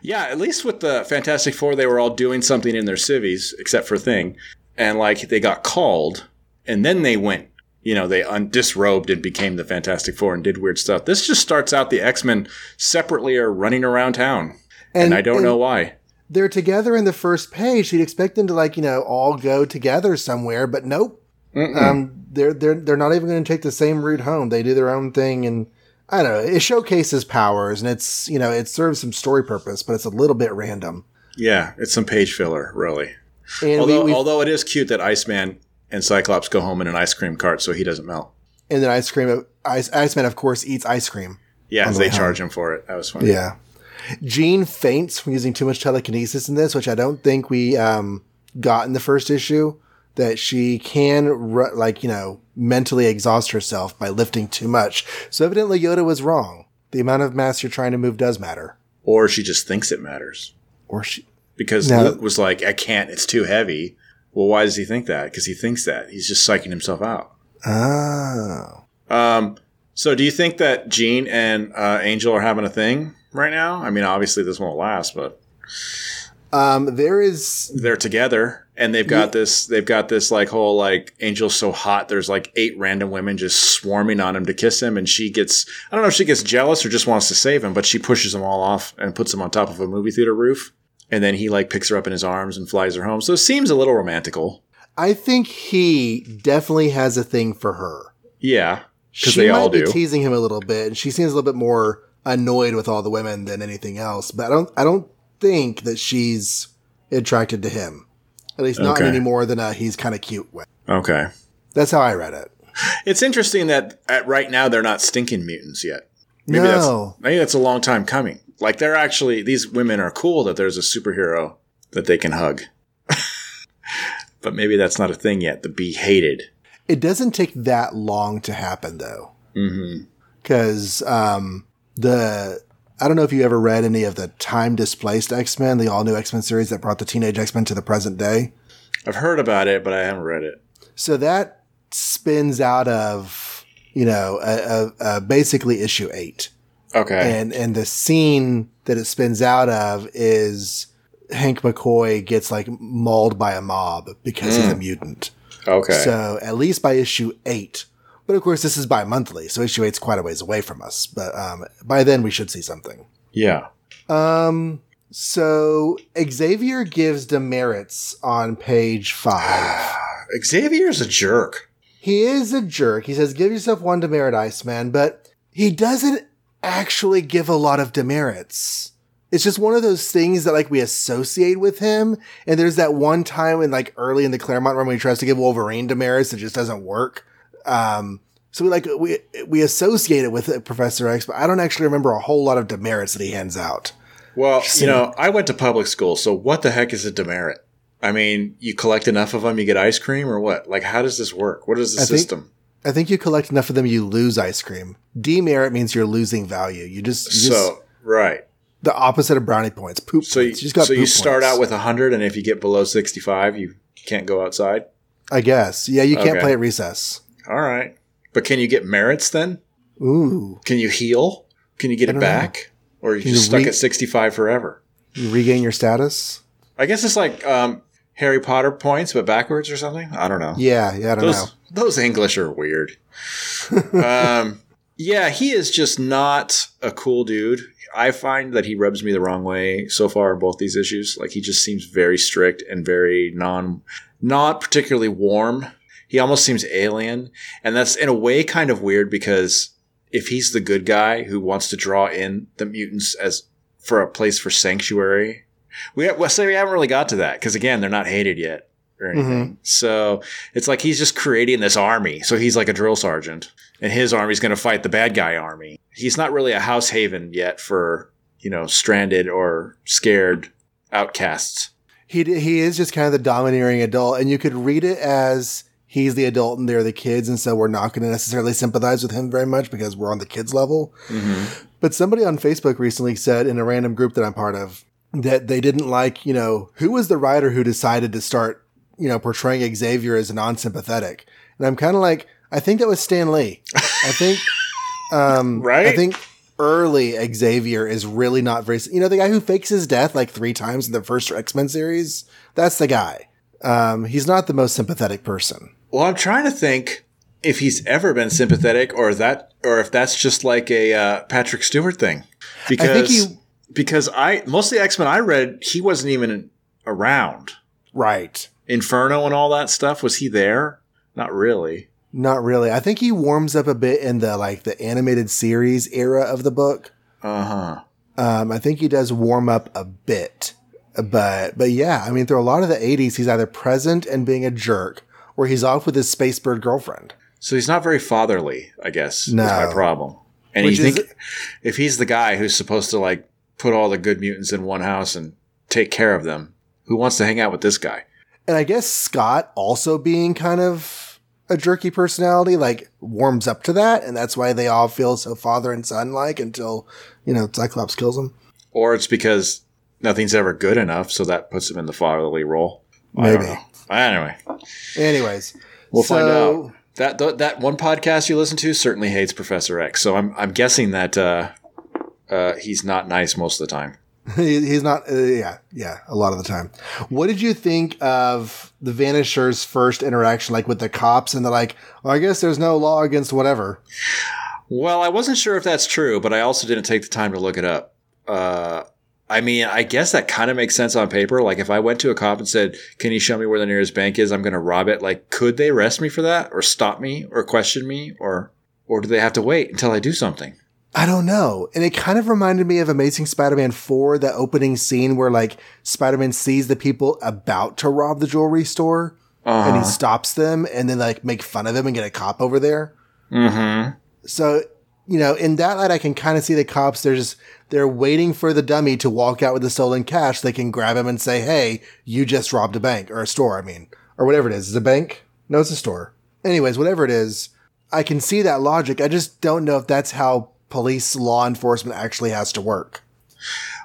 Yeah, at least with the Fantastic Four, they were all doing something in their civies, except for Thing, and like they got called, and then they went. You know, they un- disrobed and became the Fantastic Four and did weird stuff. This just starts out the X Men separately are running around town, and, and I don't and know why. They're together in the first page. You'd expect them to like you know all go together somewhere, but nope. Um, they're they're they're not even going to take the same route home. They do their own thing and I don't know. It showcases powers and it's, you know, it serves some story purpose, but it's a little bit random. Yeah, it's some page filler, really. And although, we, although it is cute that Iceman and Cyclops go home in an ice cream cart so he doesn't melt. And then ice cream, Ice, Iceman, of course, eats ice cream. Yeah, the they charge him for it. That was funny. Yeah. Jean faints from using too much telekinesis in this, which I don't think we um, got in the first issue that she can like you know mentally exhaust herself by lifting too much. So evidently Yoda was wrong. The amount of mass you're trying to move does matter. Or she just thinks it matters. Or she because now, Luke was like, "I can't. It's too heavy." Well, why does he think that? Because he thinks that he's just psyching himself out. Oh. Um. So, do you think that Jean and uh, Angel are having a thing right now? I mean, obviously this won't last, but um, there is they're together and they've got yeah. this they've got this like whole like angel's so hot there's like eight random women just swarming on him to kiss him and she gets i don't know if she gets jealous or just wants to save him but she pushes them all off and puts them on top of a movie theater roof and then he like picks her up in his arms and flies her home. So it seems a little romantical. I think he definitely has a thing for her. Yeah because they all do. teasing him a little bit and she seems a little bit more annoyed with all the women than anything else but i don't i don't think that she's attracted to him at least not okay. any more than a he's kind of cute way. Okay. That's how I read it. It's interesting that at right now they're not stinking mutants yet. Maybe No. that's maybe that's a long time coming. Like they're actually these women are cool that there's a superhero that they can hug. but maybe that's not a thing yet. The be hated. It doesn't take that long to happen though. Mm-hmm. because um, the I don't know if you ever read any of the time displaced X Men, the all new X Men series that brought the teenage X Men to the present day. I've heard about it, but I haven't read it. So that spins out of you know a, a, a basically issue eight, Okay. and and the scene that it spins out of is Hank McCoy gets like mauled by a mob because he's hmm. a mutant. okay. So at least by issue eight. But of course, this is bi-monthly, so issue eight's quite a ways away from us. But um, by then, we should see something. yeah. Um, so Xavier gives demerits on page five. Xavier's a jerk. he is a jerk. He says, "Give yourself one demerit, Iceman," but he doesn't actually give a lot of demerits. It's just one of those things that like we associate with him. And there's that one time in like early in the Claremont run when he tries to give Wolverine demerits, it just doesn't work. Um, so we like we we associate it with Professor X, but I don't actually remember a whole lot of demerits that he hands out. Well, you know, I went to public school, so what the heck is a demerit? I mean, you collect enough of them, you get ice cream, or what? Like, how does this work? What is the I think- system? I think you collect enough of them, you lose ice cream. Demerit means you're losing value. You just, you just so right. the opposite of brownie points. Poop So you, points. just got so you start points. out with hundred, and if you get below sixty-five, you can't go outside. I guess. Yeah, you can't Okay. play at recess. All right, but can you get merits then? Ooh. Can you heal? Can you get it don't know. back, or are you Can just you stuck re- at sixty-five forever? You regain your status? I guess it's like um, Harry Potter points, but backwards or something. I don't know. Yeah, yeah, I don't know. those those English are weird. um, yeah, he is just not a cool dude. I find that he rubs me the wrong way so far in both these issues. Like he just seems very strict and very non, not particularly warm. He almost seems alien, and that's in a way kind of weird because if he's the good guy who wants to draw in the mutants as for a place for sanctuary, we well, say we haven't really got to that because again, they're not hated yet or mm-hmm. anything. So it's like he's just creating this army. So he's like a drill sergeant, and his army's going to fight the bad guy army. He's not really a house haven yet for you know stranded or scared outcasts. He he is just kind of the domineering adult, and you could read it as he's the adult and they're the kids, and so we're not going to necessarily sympathize with him very much because we're on the kids level. But somebody on Facebook recently said in a random group that I'm part of that they didn't like, you know, who was the writer who decided to start, you know, portraying Xavier as non-sympathetic, and I'm kind of like, I think that was Stan Lee. I think, um, Right? I think early Xavier is really not very, you know, the guy who fakes his death like three times in the first X Men series. That's the guy. Um, he's not the most sympathetic person. Well, I'm trying to think if he's ever been sympathetic, or that, or if that's just like a uh, Patrick Stewart thing. Because I he- because I most of the X Men I read, he wasn't even around. Right. Inferno and all that stuff was he there? Not really. Not really. I think he warms up a bit in the like the animated series era of the book. Uh huh. Um, I think he does warm up a bit, but but yeah, I mean, through a lot of the '80s, he's either present and being a jerk, or he's off with his space bird girlfriend. So he's not very fatherly, I guess. No. is my problem. And Which you is- think if he's the guy who's supposed to like put all the good mutants in one house and take care of them, who wants to hang out with this guy? And I guess Scott also being kind of a jerky personality, like warms up to that, and that's why they all feel so father and son like until you know Cyclops kills him. Or it's because nothing's ever good enough, so that puts him in the fatherly role. I don't Maybe. Anyway, Anyways, we'll find out. That th- that one podcast you listen to certainly hates Professor X, so I'm I'm guessing that uh, uh, he's not nice most of the time. He's not. Uh, yeah, yeah. A lot of the time. What did you think of the Vanishers' first interaction, like with the cops, and they're like, well, "I guess there's no law against whatever." Well, I wasn't sure if that's true, but I also didn't take the time to look it up. I mean, I guess that kind of makes sense on paper. Like, if I went to a cop and said, "Can you show me where the nearest bank is? I'm going to rob it." Like, could they arrest me for that, or stop me, or question me, or or do they have to wait until I do something? I don't know. And it kind of reminded me of Amazing Spider-Man 4, the opening scene where like Spider-Man sees the people about to rob the jewelry store and he Uh-huh. stops them and then like make fun of him and get a cop over there. Mm-hmm. So, you know, in that light, I can kind of see the cops. They're just, they're waiting for the dummy to walk out with the stolen cash. They can grab him and say, Hey, you just robbed a bank or a store. I mean, or whatever it is. Is a bank? No, it's a store. Anyways, whatever it is, I can see that logic. I just don't know if that's how police law enforcement actually has to work.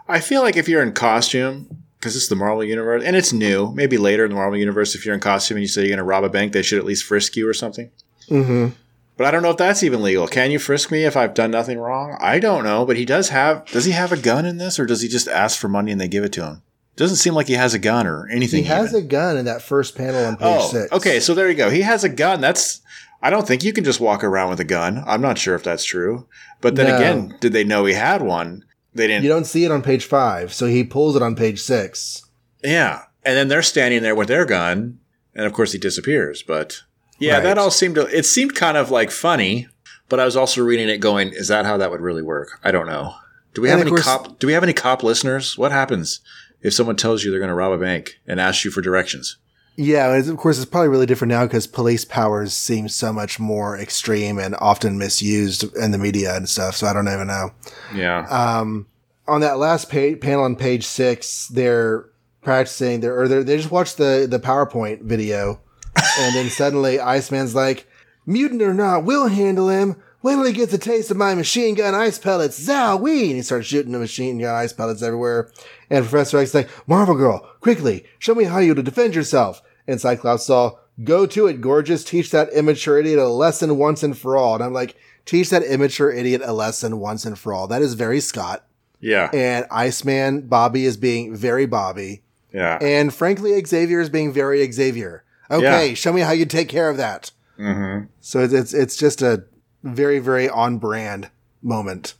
I feel like if you're in costume, because it's the Marvel universe, and it's new, maybe later in the Marvel universe, if you're in costume and you say you're going to rob a bank, they should at least frisk you or something. Mm-hmm. But I don't know if that's even legal. Can you frisk me if I've done nothing wrong? I don't know. But he does have. Does he have a gun in this, or does he just ask for money and they give it to him? Doesn't seem like he has a gun or anything. He has even. a gun in that first panel on page Oh, six. okay. So there you go. He has a gun. That's. I don't think you can just walk around with a gun. I'm not sure if that's true. But then No. again, did they know he had one? They didn't. You don't see it on page five, so he pulls it on page six. Yeah. And then they're standing there with their gun, and of course he disappears. But yeah, Right. that all seemed to it seemed kind of like funny, but I was also reading it going, is that how that would really work? I don't know. Do we And have any cop do we have any cop listeners? What happens if someone tells you they're gonna rob a bank and asks you for directions? Yeah, of course, it's probably really different now because police powers seem so much more extreme and often misused in the media and stuff. So I don't even know. Yeah. Um, on that last pa- panel on page six, they're practicing. They're or they're, they just watched the the PowerPoint video, and then suddenly Iceman's like, "Mutant or not, we'll handle him." Wait till he gets a taste of my machine gun ice pellets. Zowee! And he starts shooting the machine gun ice pellets everywhere. And Professor X is like, Marvel Girl, quickly, show me how you to defend yourself. And Cyclops saw, go to it, gorgeous. Teach that immature idiot a lesson once and for all. And I'm like, teach that immature idiot a lesson once and for all. That is very Scott. yeah. And Iceman Bobby is being very Bobby. Yeah. And frankly, Xavier is being very Xavier. Okay, Yeah. show me how you take care of that. mm-hmm. So it's, it's, it's just a very, very on brand moment.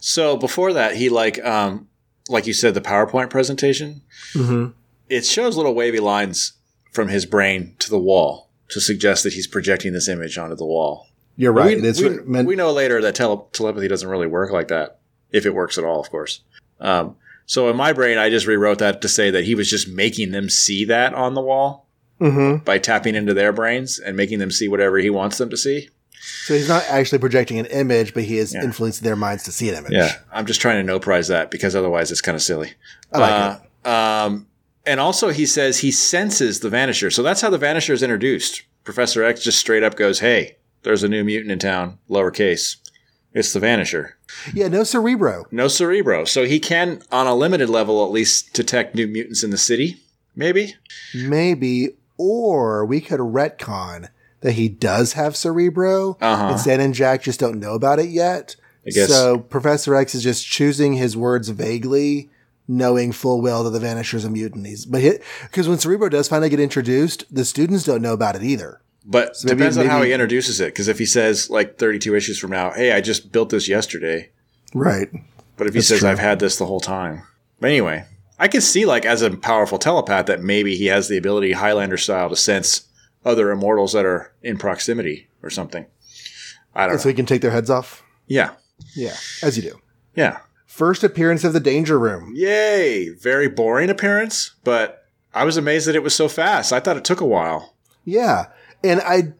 So before that, he like um like you said, the PowerPoint presentation, Mm-hmm. it shows little wavy lines from his brain to the wall to suggest that he's projecting this image onto the wall. You're right. We, we, meant, we know later that tele- telepathy doesn't really work like that, if it works at all, of course. Um, so in my brain, I just rewrote that to say that he was just making them see that on the wall Mhm. by tapping into their brains and making them see whatever he wants them to see. So he's not actually projecting an image, but he is Yeah. influencing their minds to see an image. Yeah, I'm just trying to no prize that because otherwise it's kind of silly. I like uh, Um, and also, he says he senses the Vanisher. So that's how the Vanisher is introduced. Professor X just straight up goes, "Hey, there's a new mutant in town, lowercase. It's the Vanisher." Yeah, no Cerebro. No Cerebro. So he can, on a limited level, at least detect new mutants in the city. Maybe. Maybe, or we could retcon that he does have Cerebro, Uh-huh. and Stan and Jack just don't know about it yet. I guess. So Professor X is just choosing his words vaguely, knowing full well that the Vanisher's a mutant. He's, but because when Cerebro does finally get introduced, the students don't know about it either. But maybe- depends on how he introduces it. Because if he says like 32 issues from now, "Hey, I just built this yesterday," Right. but if he That's says true. I've had this the whole time, but anyway, I can see like as a powerful telepath that maybe he has the ability Highlander style to sense other immortals that are in proximity or something. I don't And so he can take their heads off. Yeah, Yeah, as you do. yeah. First appearance of the Danger Room. Yay! Very boring appearance, but I was amazed that it was so fast. I thought it took a while. Yeah. And I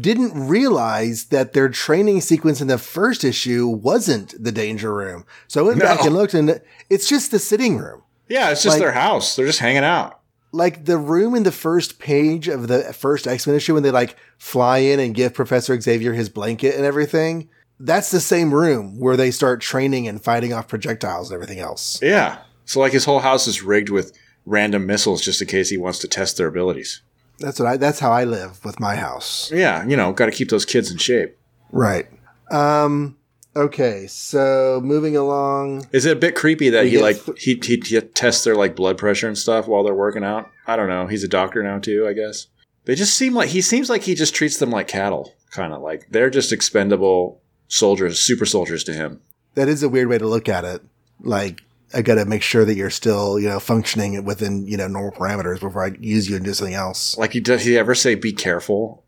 didn't realize that their training sequence in the first issue wasn't the danger room. So I went back and looked and it's just the sitting room. Yeah, it's just Like- their house. They're just hanging out. Like the room in the first page of the first X-Men issue when they like fly in and give Professor Xavier his blanket and everything. That's the same room where they start training and fighting off projectiles and everything else. Yeah. So like his whole house is rigged with random missiles just in case he wants to test their abilities. That's what I, that's how I live with my house. Yeah, you know, got to keep those kids in shape. Right. Um, okay. So moving along. Is it a bit creepy that he like he, he he tests their like blood pressure and stuff while they're working out? I don't know. He's a doctor now too, I guess. They just seem like he seems like he just treats them like cattle, kind of like they're just expendable soldiers, super soldiers to him. that is a weird way to look at it. Like, I got to make sure that you're still, you know, functioning within, you know, normal parameters before I use you and do something else. Like he does he ever say be careful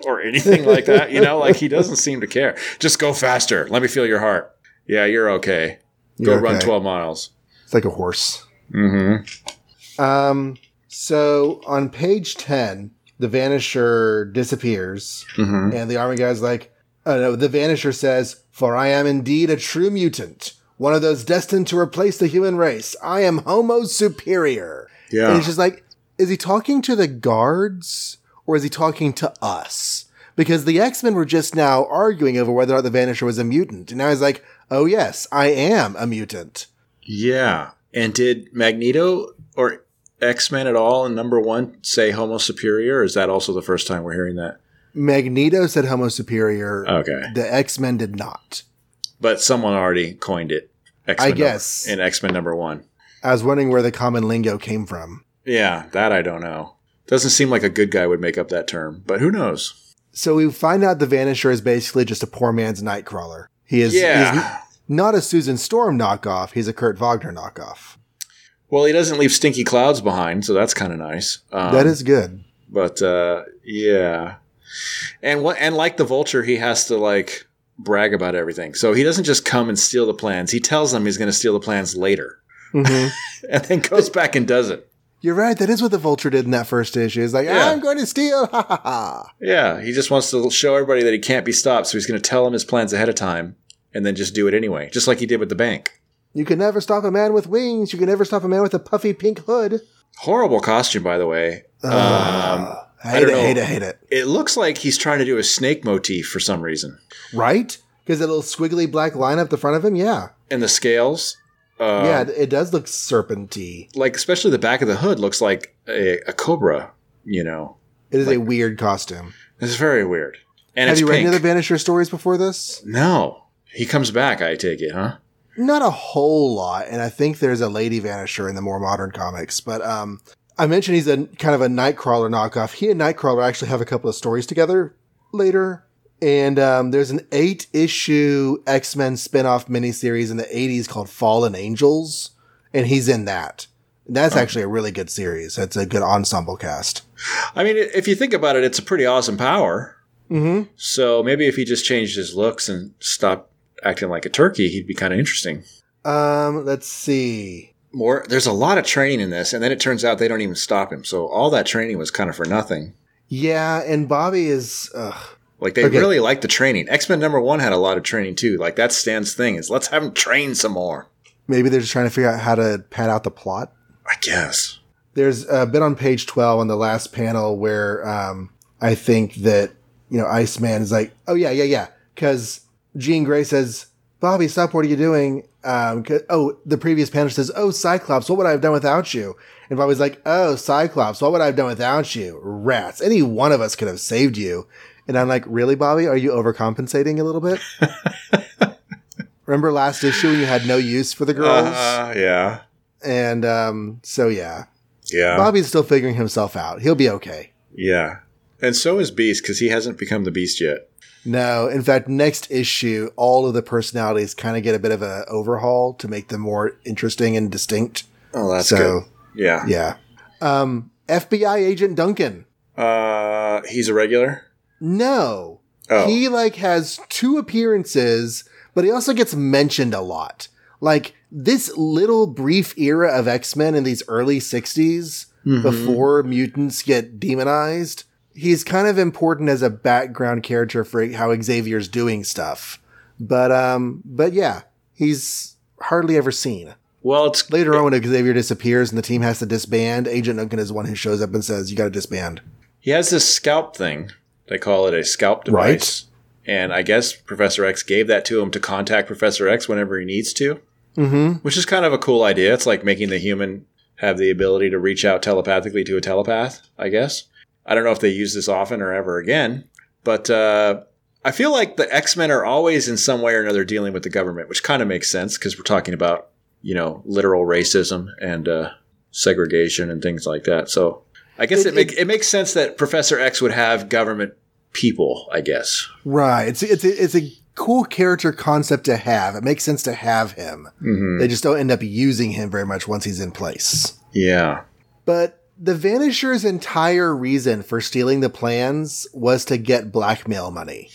or anything like that? You know, like he doesn't seem to care. Just go faster. Let me feel your heart. Yeah, you're okay. Go You're run okay. twelve miles. It's like a horse. Mm-hmm. Um, So on page 10, the Vanisher disappears, Mm-hmm. and the army guy's like, oh no, the Vanisher says, For I am indeed a true mutant, one of those destined to replace the human race. I am Homo superior. Yeah. And it's just like, is he talking to the guards or is he talking to us? Because the X Men were just now arguing over whether or not the Vanisher was a mutant. And now he's like, oh, yes, I am a mutant. Yeah. And did Magneto or X Men at all in number one say Homo Superior? Or is that also the first time we're hearing that? Magneto said Homo superior. Okay. The X Men did not. But someone already coined it. X-Men I guess. Number, in X Men number one. I was wondering where the common lingo came from. Yeah, that I don't know. Doesn't seem like a good guy would make up that term, but who knows? So we find out the Vanisher is basically just a poor man's Nightcrawler. He is Yeah. not a Susan Storm knockoff. He's a Kurt Wagner knockoff. Well, he doesn't leave stinky clouds behind, so that's kind of nice. Um, that is good. but uh, yeah, and what and like the vulture, he has to like brag about everything. So he doesn't just come and steal the plans. He tells them he's going to steal the plans later, Mhm. and then goes back and does it. You're right. That is what the Vulture did in that first issue. He's like, Yeah. I'm going to steal. Ha ha ha. Yeah, he just wants to show everybody that he can't be stopped. So he's going to tell them his plans ahead of time, and then just do it anyway, just like he did with the bank. You can never stop a man with wings. You can never stop a man with a puffy pink hood. Horrible costume, by the way. um, Uh, I hate don't it, know. hate it, hate it. It looks like he's trying to do a snake motif for some reason. Right? Because that little squiggly black line up the front of him, yeah. And the scales, uh, yeah, it, does look serpenty. like especially the back of the hood looks like a, a cobra. You know, It is a weird costume. it's very weird. And Have you read pink. any of the Vanisher stories before this? no, he comes back. I take it, huh? Not a whole lot, and I think there's a Lady Vanisher in the more modern comics. But um, I mentioned he's a kind of a Nightcrawler knockoff. He and Nightcrawler actually have a couple of stories together later. And um, there's an eight issue X Men spin off miniseries in the 80s called Fallen Angels, and he's in that. That's actually a really good series. It's a good ensemble cast. I mean, if you think about it, it's a pretty awesome power. Mm-hmm. So maybe if he just changed his looks and stopped acting like a turkey, he'd be kind of interesting. Um, let's see. More, there's a lot of training in this, and then it turns out they don't even stop him. So all that training was kind of for nothing. Yeah, and Bobby is. Ugh. Like they Okay. really like the training. X Men number one had a lot of training too. Like that's Stan's thing is let's have him train some more. Maybe they're just trying to figure out how to pad out the plot. I guess. there's a bit on page 12 on the last panel where um, I think that, you know, Iceman is like, oh, yeah, yeah, yeah. Because Jean Grey says, Bobby, stop, what are you doing? Um, oh, the previous panel says, oh, Cyclops, what would I have done without you? And Bobby's like, oh, Cyclops, what would I have done without you? Rats. Any one of us could have saved you. And I'm like, really, Bobby? Are you overcompensating a little bit? Remember last issue when you had no use for the girls? Uh, yeah. and um, so, yeah. Yeah. Bobby's still figuring himself out. He'll be okay. Yeah. And so is Beast because he hasn't become the Beast yet. No, in fact, next issue, all of the personalities kind of get a bit of an overhaul to make them more interesting and distinct. Oh, that's so, good. Yeah. yeah. Um, FBI agent Duncan. Uh, he's a regular. No, Oh. he like has two appearances, but he also gets mentioned a lot. Like this little brief era of X Men in these early 60s Mm-hmm. before mutants get demonized. He's kind of important as a background character for how Xavier's doing stuff. But um but yeah, he's hardly ever seen. well, it's Later on when Xavier disappears and the team has to disband, Agent Duncan is the one who shows up and says, You gotta disband. he has this scalp thing. They call it a scalp device. And I guess Professor X gave that to him to contact Professor X whenever he needs to, Mm-hmm. which is kind of a cool idea. It's like making the human have the ability to reach out telepathically to a telepath, I guess. I don't know if they use this often or ever again, but uh, I feel like the X Men are always in some way or another dealing with the government, which kind of makes sense because we're talking about, you know, literal racism and uh, segregation and things like that. So I guess It- it, make, it makes sense that Professor X would have government people, I guess. Right. It's it's a, it's a cool character concept to have. It makes sense to have him. Mm-hmm. They just don't end up using him very much once he's in place. Yeah. But the Vanisher's entire reason for stealing the plans was to get blackmail money.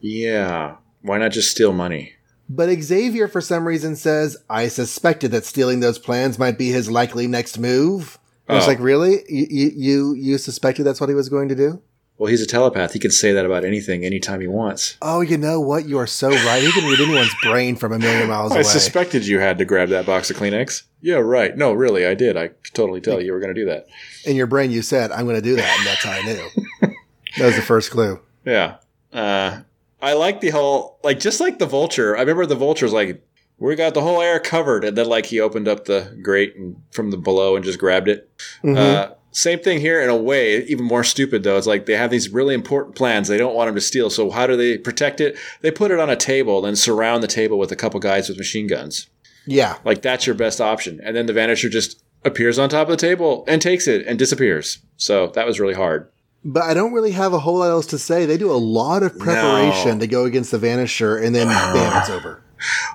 Yeah. Why not just steal money? But Xavier, for some reason, says, I suspected that stealing those plans might be his likely next move. I was Oh. like, really? You, you you you suspected that's what he was going to do? Well, he's a telepath. He can say that about anything, anytime he wants. Oh, you know what? You are so right. He can read anyone's brain from a million miles I away. I suspected you had to grab that box of Kleenex. Yeah, right. No, really, I did. I could totally tell you we were going to do that. In your brain, you said, "I'm going to do that," and that's how I knew. that was the first clue. Yeah. Uh, I like the whole, like, just like the vulture. I remember the vulture's like, we got the whole air covered. And then, like, he opened up the grate and, from the below and just grabbed it. Mhm. Uh, same thing here in a way, even more stupid though. It's like they have these really important plans they don't want him to steal. So how do they protect it? They put it on a table, and surround the table with a couple guys with machine guns. yeah, Like that's your best option. And then the Vanisher just appears on top of the table and takes it and disappears. So that was really hard. but I don't really have a whole lot else to say. They do a lot of preparation No. to go against the Vanisher, and then bam, it's over.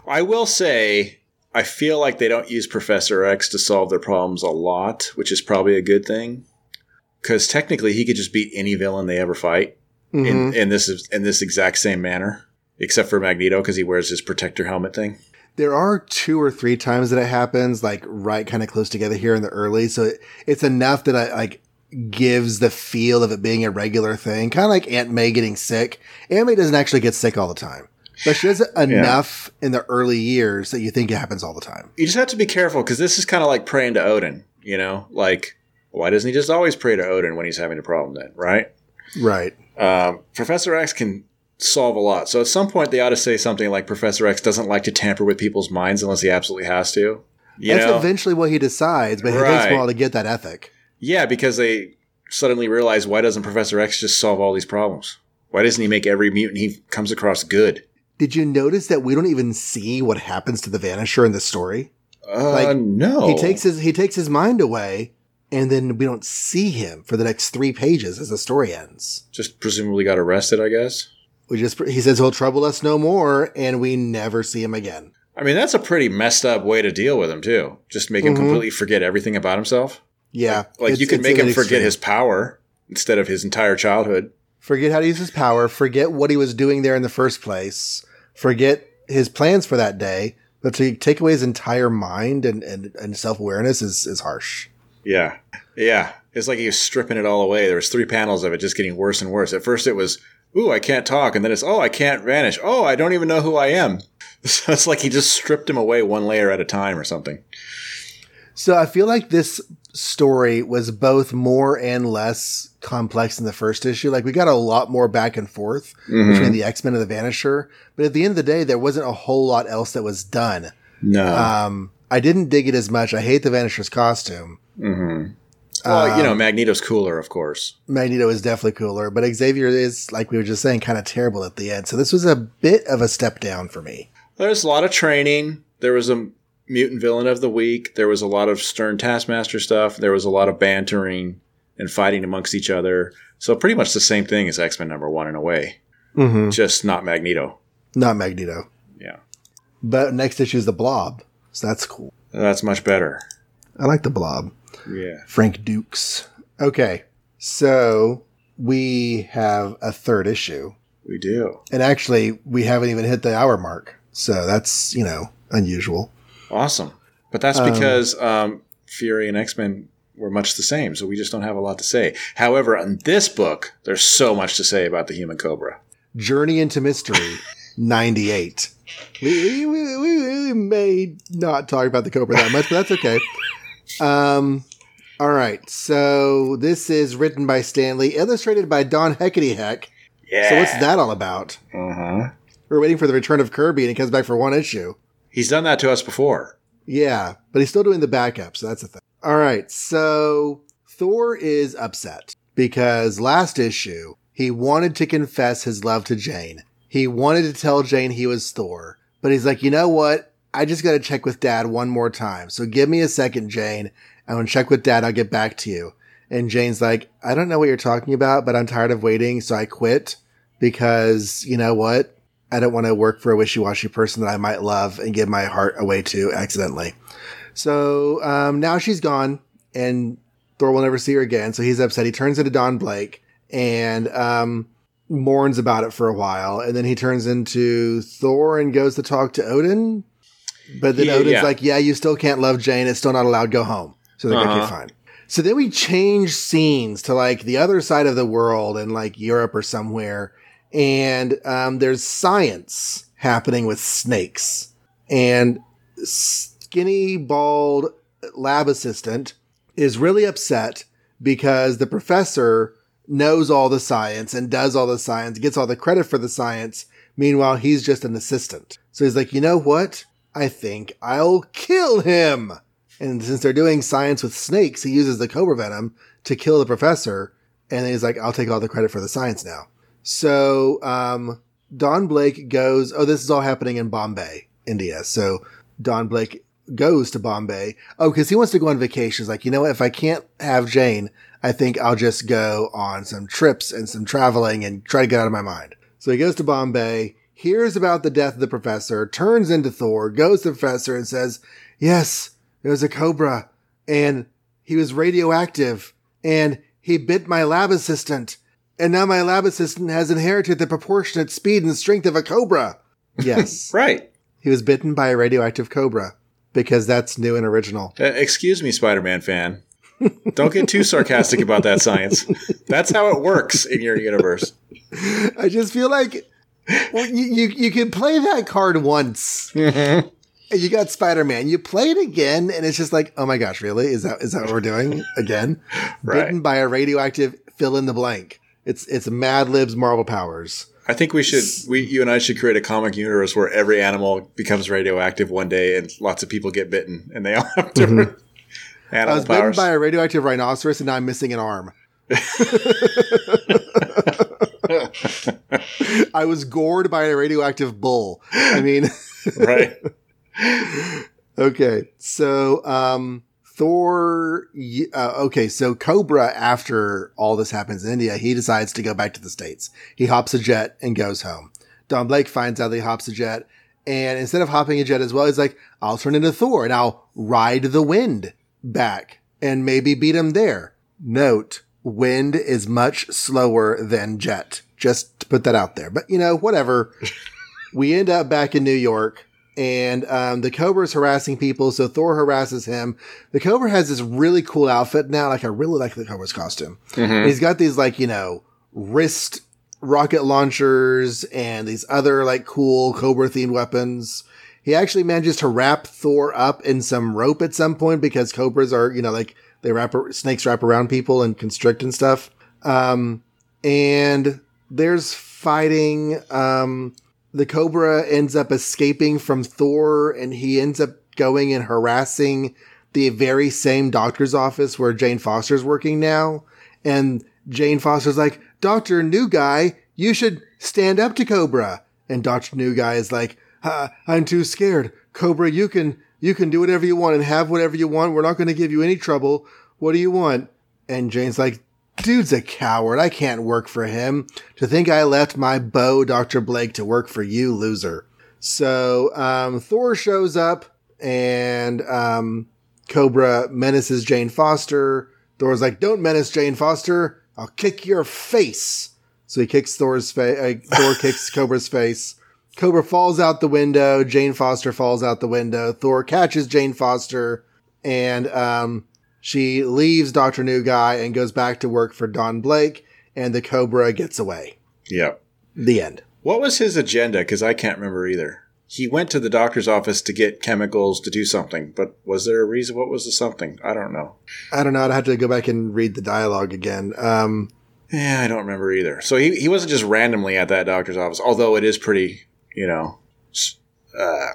I will say, I feel like they don't use Professor X to solve their problems a lot, which is probably a good thing. Because technically, he could just beat any villain they ever fight Mhm. in, in this in this exact same manner, except for Magneto because he wears his protector helmet thing. There are two or three times that it happens, like right kind of close together here in the early. So it, it's enough that I like gives the feel of it being a regular thing, kind of like Aunt May getting sick. Aunt May doesn't actually get sick all the time, but she does it enough in the early years that you think it happens all the time. You just have to be careful because this is kind of like praying to Odin. You know, like why doesn't he just always pray to Odin when he's having a problem? Then, right? Right. Um, Professor X can solve a lot. So at some point, they ought to say something like Professor X doesn't like to tamper with people's minds unless he absolutely has to. You That's know? eventually what he decides, but it takes Right. a while to get that ethic. yeah, because they suddenly realize why doesn't Professor X just solve all these problems? Why doesn't he make every mutant he comes across good? Did you notice that we don't even see what happens to the Vanisher in the story? Uh, Like, no. He takes his he takes his mind away, and then we don't see him for the next three pages as the story ends. just presumably got arrested, I guess. We just he says he'll trouble us no more, and we never see him again. I mean, that's a pretty messed up way to deal with him too. Just make him Mhm. completely forget everything about himself. Yeah, Like it's- you can it's make him forget extreme. his power instead of his entire childhood. forget how to use his power, forget what he was doing there in the first place, forget his plans for that day. But to take away his entire mind and, and, and self awareness is, is harsh. Yeah. Yeah. It's like he was stripping it all away. There was three panels of it just getting worse and worse. At first it was, ooh, I can't talk. And then it's, oh, I can't vanish. Oh, I don't even know who I am. So it's like he just stripped him away one layer at a time or something. So I feel like this story was both more and less complex than the first issue. Like we got a lot more back and forth Mm-hmm. between the X Men and the Vanisher, but at the end of the day, there wasn't a whole lot else that was done. No. Um, I didn't dig it as much. I hate the Vanisher's costume. mm-hmm. Well, you know, um, Magneto's cooler, of course. Magneto is definitely cooler, but Xavier is, like we were just saying, kind of terrible at the end. So this was a bit of a step down for me. There's a lot of training. There was a mutant villain of the week. There was a lot of stern taskmaster stuff. There was a lot of bantering and fighting amongst each other. So pretty much the same thing as X Men number one in a way, Mm-hmm. just not Magneto. Not Magneto. Yeah, But next issue is the Blob. So that's cool. that's much better. I like the Blob. Yeah. Frank Dukes. Okay. So we have a third issue. We do. And actually, we haven't even hit the hour mark. So that's, you know, unusual. Awesome. But that's Um, because um, Fury and X Men were much the same, so we just don't have a lot to say. However, in this book, there's so much to say about the Human Cobra. Journey into Mystery 98. We, we, we, we may not talk about the Cobra that much, but that's okay. Um, all right. So this is written by Stan Lee, illustrated by Don Heckety Heck. Yeah. So what's that all about? Uh huh. We're waiting for the return of Kirby, and he comes back for one issue. He's done that to us before. Yeah, but he's still doing the backup, so that's a thing. All right, so Thor is upset because last issue he wanted to confess his love to Jane. He wanted to tell Jane he was Thor, but he's like, you know what? I just got to check with Dad one more time. So give me a second, Jane. I'm gonna check with Dad. I'll get back to you. And Jane's like, I don't know what you're talking about, but I'm tired of waiting, so I quit because you know what? I don't want to work for a wishy-washy person that I might love and give my heart away to accidentally. So um, now she's gone, and Thor will never see her again. So he's upset. He turns into Don Blake and um, mourns about it for a while, and then he turns into Thor and goes to talk to Odin. But then Yeah, Odin's yeah. like, "Yeah, you still can't love Jane. It's still not allowed. Go home." So they're like, Uh-huh. "Okay, fine." So then we change scenes to like the other side of the world and like Europe or somewhere. And um, there's science happening with snakes. And skinny, bald lab assistant is really upset because the professor knows all the science and does all the science, gets all the credit for the science. Meanwhile, he's just an assistant. So he's like, you know what? I think I'll kill him. And since they're doing science with snakes, he uses the cobra venom to kill the professor. And he's like, I'll take all the credit for the science now. So, um, Don Blake goes, oh, this is all happening in Bombay, India. So Don Blake goes to Bombay. Oh, cause he wants to go on vacation. He's like, you know? If I can't have Jane, I think I'll just go on some trips and some traveling and try to get out of my mind. So he goes to Bombay, hears about the death of the professor, turns into Thor, goes to the professor and says, yes, there was a cobra and he was radioactive and he bit my lab assistant. And now my lab assistant has inherited the proportionate speed and strength of a cobra. Yes. right. He was bitten by a radioactive cobra because that's new and original. Uh, excuse me, Spider Man fan. Don't get too sarcastic about that science. That's how it works in your universe. I just feel like well, you, you, you can play that card once. Mm-hmm. And you got Spider Man. You play it again, and it's just like, oh my gosh, really? Is that is that what we're doing again? right. Bitten by a radioactive fill in the blank. It's it's Mad Libs Marvel powers. I think we should we you and I should create a comic universe where every animal becomes radioactive one day and lots of people get bitten and they all have different mm-hmm. animal I was powers. bitten by a radioactive rhinoceros and now I'm missing an arm. I was gored by a radioactive bull. I mean, right. okay. So, um, Thor, uh, okay, so Cobra, after all this happens in India, he decides to go back to the States. He hops a jet and goes home. Don Blake finds out that he hops a jet, and instead of hopping a jet as well, he's like, I'll turn into Thor and I'll ride the wind back and maybe beat him there. Note, wind is much slower than jet. Just to put that out there. But, you know, whatever. we end up back in New York and um, the Cobra is harassing people, so Thor harasses him. The Cobra has this really cool outfit now. Like I really like the Cobra's costume. Mm-hmm. He's got these like you know wrist rocket launchers and these other like cool Cobra themed weapons. He actually manages to wrap Thor up in some rope at some point because Cobras are you know like they wrap snakes wrap around people and constrict and stuff. Um, and there's fighting. Um, the Cobra ends up escaping from Thor and he ends up going and harassing the very same doctor's office where Jane Foster's working now. And Jane Foster's like, Doctor New Guy, you should stand up to Cobra. And Doctor New Guy is like, uh, I'm too scared. Cobra, you can, you can do whatever you want and have whatever you want. We're not going to give you any trouble. What do you want? And Jane's like, dude's a coward. I can't work for him. To think I left my beau, Dr. Blake, to work for you, loser. So, um, Thor shows up and, um, Cobra menaces Jane Foster. Thor's like, don't menace Jane Foster. I'll kick your face. So he kicks Thor's face. Uh, Thor kicks Cobra's face. Cobra falls out the window. Jane Foster falls out the window. Thor catches Jane Foster and, um, she leaves Dr. New Guy and goes back to work for Don Blake, and the Cobra gets away. Yep. The end. What was his agenda? Because I can't remember either. He went to the doctor's office to get chemicals to do something, but was there a reason? What was the something? I don't know. I don't know. I'd have to go back and read the dialogue again. Um, yeah, I don't remember either. So he, he wasn't just randomly at that doctor's office, although it is pretty, you know, uh,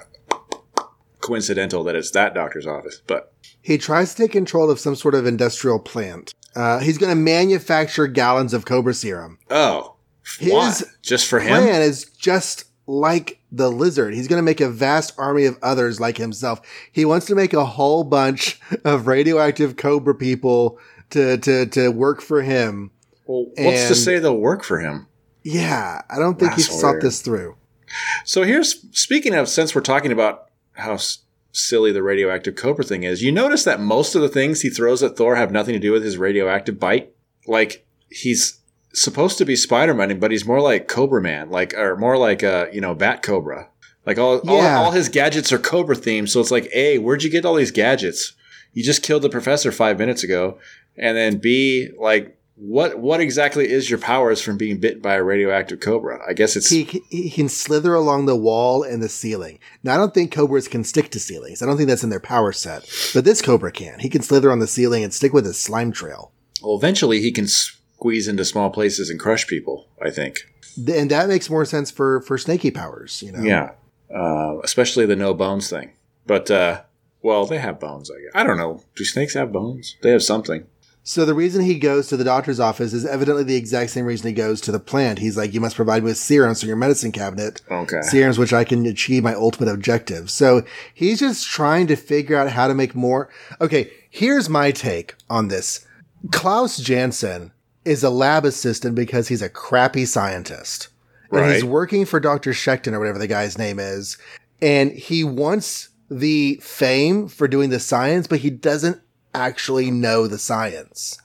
coincidental that it's that doctor's office. But he tries to take control of some sort of industrial plant. Uh, he's going to manufacture gallons of Cobra serum. Oh, his what? just for him? Plan is just like the lizard. He's going to make a vast army of others like himself. He wants to make a whole bunch of radioactive Cobra people to to to work for him. Well, what's and, to say they'll work for him? Yeah, I don't think That's he's weird. thought this through. So here's speaking of since we're talking about how silly the radioactive cobra thing is. You notice that most of the things he throws at Thor have nothing to do with his radioactive bite. Like he's supposed to be Spider Man, but he's more like Cobra Man, like or more like a you know Bat Cobra. Like all, yeah. all all his gadgets are Cobra themed, so it's like, hey, where'd you get all these gadgets? You just killed the professor five minutes ago, and then B, like, what what exactly is your powers from being bitten by a radioactive cobra? I guess it's he, he can slither along the wall and the ceiling. Now, I don't think cobras can stick to ceilings. I don't think that's in their power set. But this cobra can. He can slither on the ceiling and stick with his slime trail. well, eventually he can squeeze into small places and crush people. I think. And that makes more sense for for snaky powers. You know. Yeah, uh, especially the no bones thing. But uh, well, they have bones. I guess. I don't know. Do snakes have bones? They have something. So the reason he goes to the doctor's office is evidently the exact same reason he goes to the plant. He's like, "You must provide me with serums from your medicine cabinet." Okay. serums which I can achieve my ultimate objective. So he's just trying to figure out how to make more. Okay, here's my take on this. Klaus Jansen is a lab assistant because he's a crappy scientist. And he's working for Dr. Sheckton or whatever the guy's name is. And he wants the fame for doing the science, but he doesn't actually know the science.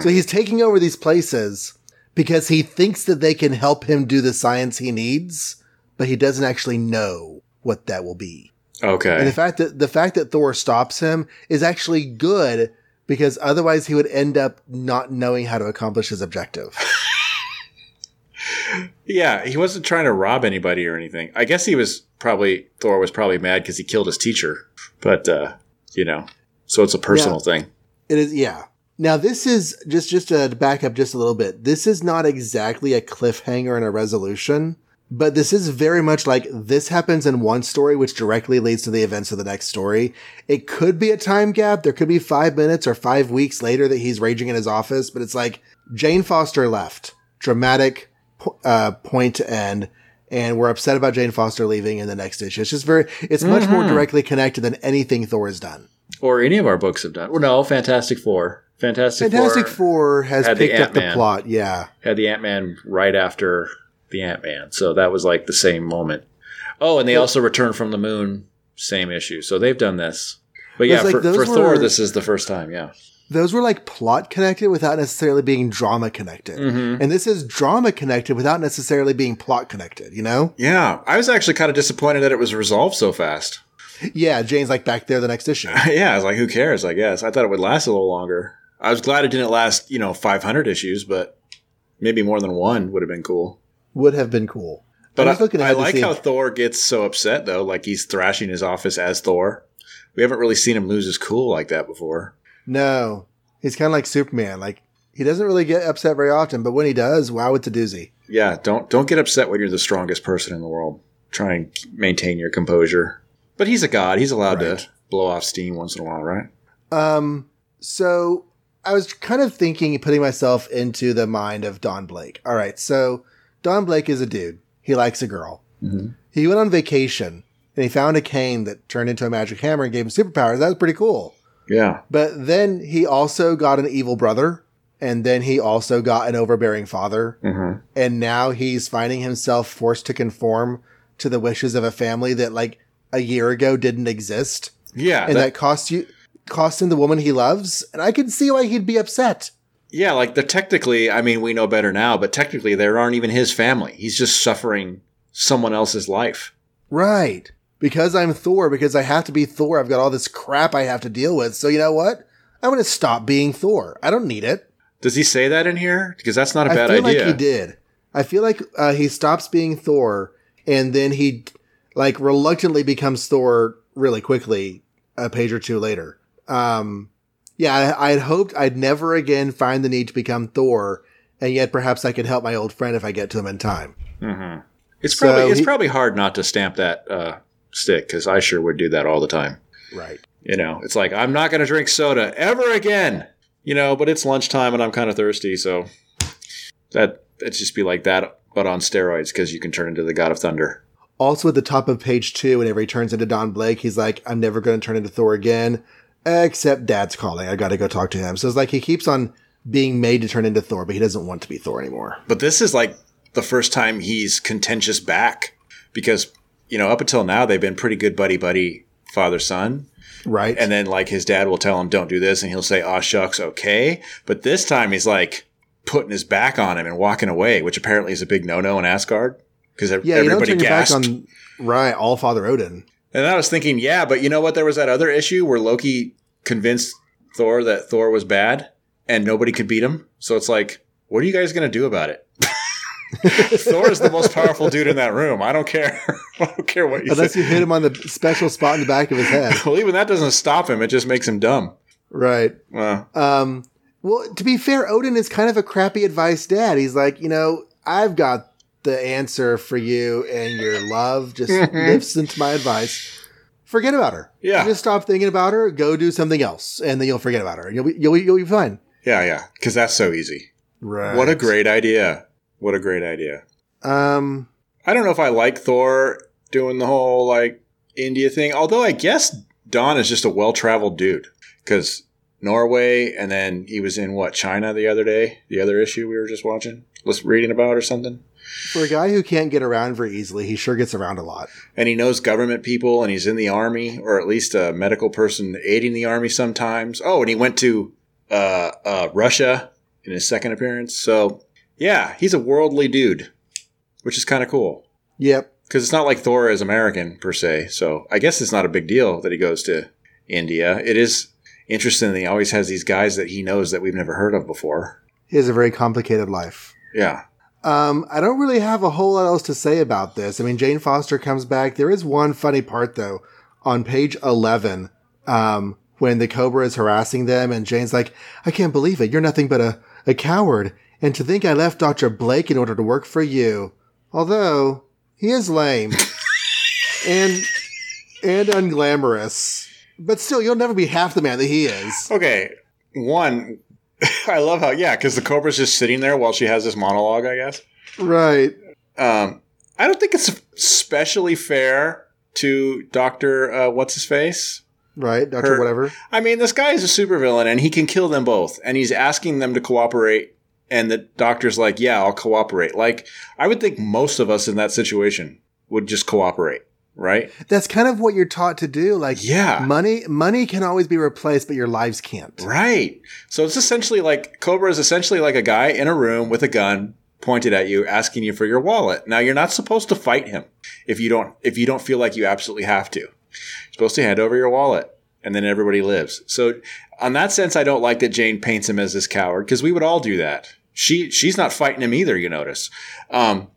So he's taking over these places because he thinks that they can help him do the science he needs, but he doesn't actually know what that will be. Okay. And the fact that the fact that Thor stops him is actually good because otherwise he would end up not knowing how to accomplish his objective. Yeah, he wasn't trying to rob anybody or anything. I guess he was probably Thor was probably mad because he killed his teacher. But uh, you know, so it's a personal thing. It is, yeah. Now this is just just to back up just a little bit. This is not exactly a cliffhanger and a resolution, but this is very much like this happens in one story, which directly leads to the events of the next story. It could be a time gap. There could be five minutes or five weeks later that he's raging in his office, but it's like Jane Foster left. Dramatic uh, point to end. And we're upset about Jane Foster leaving in the next issue. It's just very, it's much more directly connected than anything Thor has done. Or any of our books have done. Well, no, Fantastic Four. Fantastic, Fantastic Four, Four has had the picked up the plot. Yeah. had the Ant Man right after the Ant Man, so that was like the same moment. Oh, and they also returned from the moon, same issue. So they've done this. But yeah, like for, those for Thor, this is the first time. Yeah. Those were like plot connected without necessarily being drama connected. Mm-hmm. And this is drama connected without necessarily being plot connected, you know? Yeah, I was actually kind of disappointed that it was resolved so fast. Yeah, Jane's like back there the next issue. yeah, I was like, who cares? I guess I thought it would last a little longer. I was glad it didn't last, you know, 500 issues, but maybe more than one would have been cool. Would have been cool. But I, looking I ahead like how Thor gets so upset though, like he's thrashing his office as Thor. We haven't really seen him lose his cool like that before. No. He's kind of like Superman. Like, he doesn't really get upset very often, but when he does, wow, it's a doozy. Yeah, don't don't get upset when you're the strongest person in the world. Try and maintain your composure. But he's a god; he's allowed Right. to blow off steam once in a while, right? Um, so I was kind of thinking, putting myself into the mind of Don Blake. All right, so Don Blake is a dude. He likes a girl. He went on vacation and he found a cane that turned into a magic hammer and gave him superpowers. That was pretty cool. Yeah, But then he also got an evil brother, and then he also got an overbearing father, hmm and now he's finding himself forced to conform to the wishes of a family that, like, a year ago didn't exist, yeah, and that- that cost you cost him the woman he loves. And I can see why he'd be upset. yeah. Like they're technically, I mean, we know better now, but technically, they aren't even his family. He's just suffering someone else's life. Right. Because I'm Thor, because I have to be Thor, I've got all this crap I have to deal with. So you know what? I'm going to stop being Thor. I don't need it. Does he say that in here? Because that's not a I bad feel idea. like he did. I feel like uh, he stops being Thor, and then he like reluctantly becomes Thor really quickly a page or two later. Um, yeah, I, had hoped I'd never again find the need to become Thor, and yet perhaps I could help my old friend if I get to him in time. It's So probably it's he- probably hard not to stamp that uh, stick because I sure would do that all the time. Right. You know, it's like I'm not going to drink soda ever again. You know, but it's lunchtime and I'm kind of thirsty, so that it's just be like that, but on steroids because you can turn into the God of Thunder. Also, at the top of page two, whenever he turns into Don Blake, he's like, I'm never going to turn into Thor again, except dad's calling. I got to go talk to him. So it's like he keeps on being made to turn into Thor, but he doesn't want to be Thor anymore. But this is like the first time he's contentious back because you know up until now they've been pretty good buddy buddy father son. Right. And then like his dad will tell him don't do this and he'll say aw shucks okay. But this time he's like putting his back on him and walking away, which apparently is a big no no in Asgard because yeah, you everybody your back gasped. on, right, all Father Odin. And I was thinking, yeah, but you know what? There was that other issue where Loki convinced Thor that Thor was bad and nobody could beat him. So it's like, what are you guys going to do about it? Thor is the most powerful dude in that room. I don't care. I don't care what you Unless say. you hit him on the special spot in the back of his head. Well, even that doesn't stop him. It just makes him dumb. Right. Well, Um, well, to be fair, Odin is kind of a crappy advice dad. He's like, you know, I've got the answer for you, and your love just listen to my advice. Forget about her. Yeah. Just stop thinking about her. Go do something else, and then you'll forget about her. You'll be you'll, be- you'll be fine. yeah, yeah. Because that's so easy. Right. What a great idea. What a great idea. Um. I don't know if I like Thor doing the whole like India thing, although I guess Don is just a well traveled dude because Norway and then he was in what China the other day, the other issue we were just watching, was reading about or something. For a guy who can't get around very easily, he sure gets around a lot. And he knows government people and he's in the army or at least a medical person aiding the army sometimes. Oh, and he went to uh, uh, Russia in his second appearance. So yeah, he's a worldly dude, which is kind of cool. Yep. because it's not like Thor is American per se. So I guess it's not a big deal that he goes to India. It is interesting that he always has these guys that he knows that we've never heard of before. He has a very complicated life. Yeah. Um, I don't really have a whole lot else to say about this. I mean, Jane Foster comes back. There is one funny part though on page 11, um, when the Cobra is harassing them and Jane's like, I can't believe it. You're nothing but a, a coward. And to think I left Dr. Blake in order to work for you. Although he is lame and, and unglamorous, but still you'll never be half the man that he is. Okay. One, I love how, yeah, because the Cobra's just sitting there while she has this monologue, I guess. Right. Um, I don't think it's especially fair to Dr. Uh, What's His Face? Right. Dr. Her- Whatever. I mean, this guy is a supervillain and he can kill them both. And he's asking them to cooperate. And the doctor's like, yeah, I'll cooperate. Like, I would think most of us in that situation would just cooperate, right? That's kind of what you're taught to do. Like, Yeah. money, money can always be replaced, but your lives can't. Right. So it's essentially like Cobra is essentially like a guy in a room with a gun pointed at you asking you for your wallet. Now you're not supposed to fight him if you don't if you don't feel like you absolutely have to. You're supposed to hand over your wallet and then everybody lives. So on that sense I don't like that Jane paints him as this coward because we would all do that. She she's not fighting him either, you notice. Um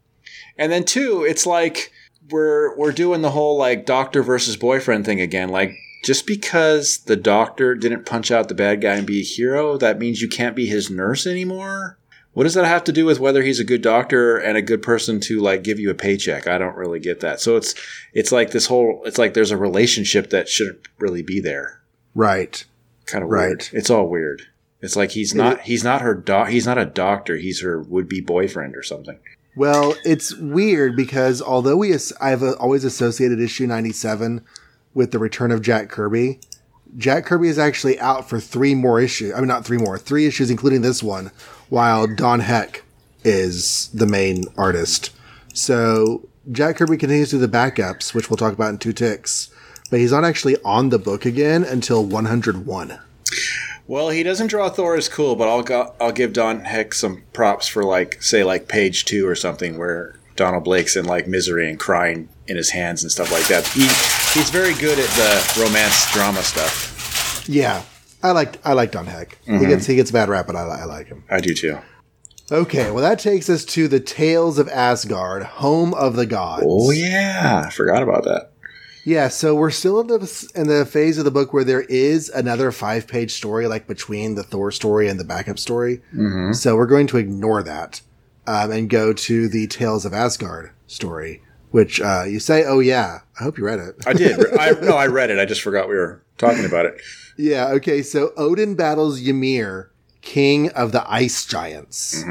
and then two, it's like we're we're doing the whole like doctor versus boyfriend thing again. Like just because the doctor didn't punch out the bad guy and be a hero, that means you can't be his nurse anymore. What does that have to do with whether he's a good doctor and a good person to like give you a paycheck? I don't really get that. So it's it's like this whole it's like there's a relationship that shouldn't really be there. Right. Kind of Right. weird. It's all weird. It's like he's not he's not her doc he's not a doctor. He's her would be boyfriend or something. Well, it's weird because although we, as- I've uh, always associated issue 97 with the return of Jack Kirby, Jack Kirby is actually out for three more issues. I mean, not three more, three issues, including this one, while Don Heck is the main artist. So Jack Kirby continues to do the backups, which we'll talk about in two ticks, but he's not actually on the book again until 101. Well, he doesn't draw Thor as cool, but I'll go, I'll give Don Heck some props for like say like page two or something where Donald Blake's in like misery and crying in his hands and stuff like that. He he's very good at the romance drama stuff. Yeah, I like I like Don Heck. He mm-hmm. gets he gets a bad rap, but I, I like him. I do too. Okay, well that takes us to the Tales of Asgard, home of the gods. Oh yeah, I forgot about that. Yeah, so we're still in the in the phase of the book where there is another five page story, like between the Thor story and the backup story. Mm-hmm. So we're going to ignore that um, and go to the Tales of Asgard story, which uh, you say, "Oh yeah, I hope you read it." I did. I no, I read it. I just forgot we were talking about it. yeah. Okay. So Odin battles Ymir, king of the ice giants.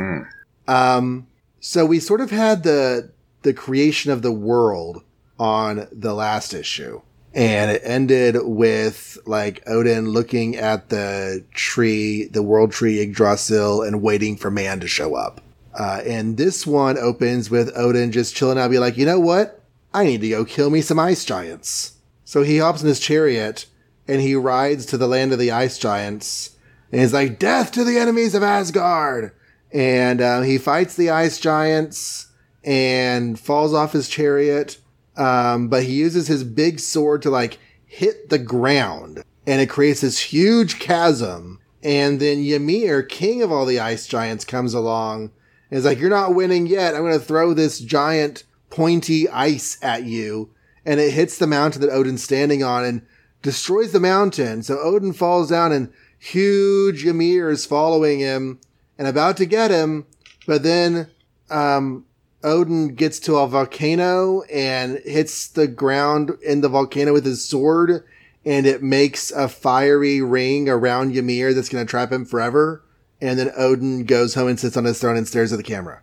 Um, so we sort of had the the creation of the world on the last issue. And it ended with like Odin looking at the tree, the world tree Yggdrasil, and waiting for man to show up. Uh, and this one opens with Odin just chilling out, be like, you know what? I need to go kill me some ice giants. So he hops in his chariot and he rides to the land of the ice giants. And he's like, death to the enemies of Asgard. And uh, he fights the ice giants and falls off his chariot. Um, but he uses his big sword to like hit the ground and it creates this huge chasm. And then Ymir, king of all the ice giants, comes along and is like, You're not winning yet. I'm going to throw this giant pointy ice at you. And it hits the mountain that Odin's standing on and destroys the mountain. So Odin falls down and huge Ymir is following him and about to get him. But then, um, Odin gets to a volcano and hits the ground in the volcano with his sword and it makes a fiery ring around Ymir that's going to trap him forever. And then Odin goes home and sits on his throne and stares at the camera.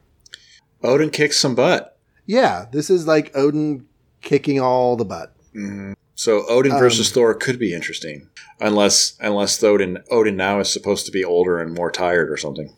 Odin kicks some butt. Yeah, this is like Odin kicking all the butt. Mm-hmm. So Odin versus um, Thor could be interesting, unless unless Odin Odin now is supposed to be older and more tired or something.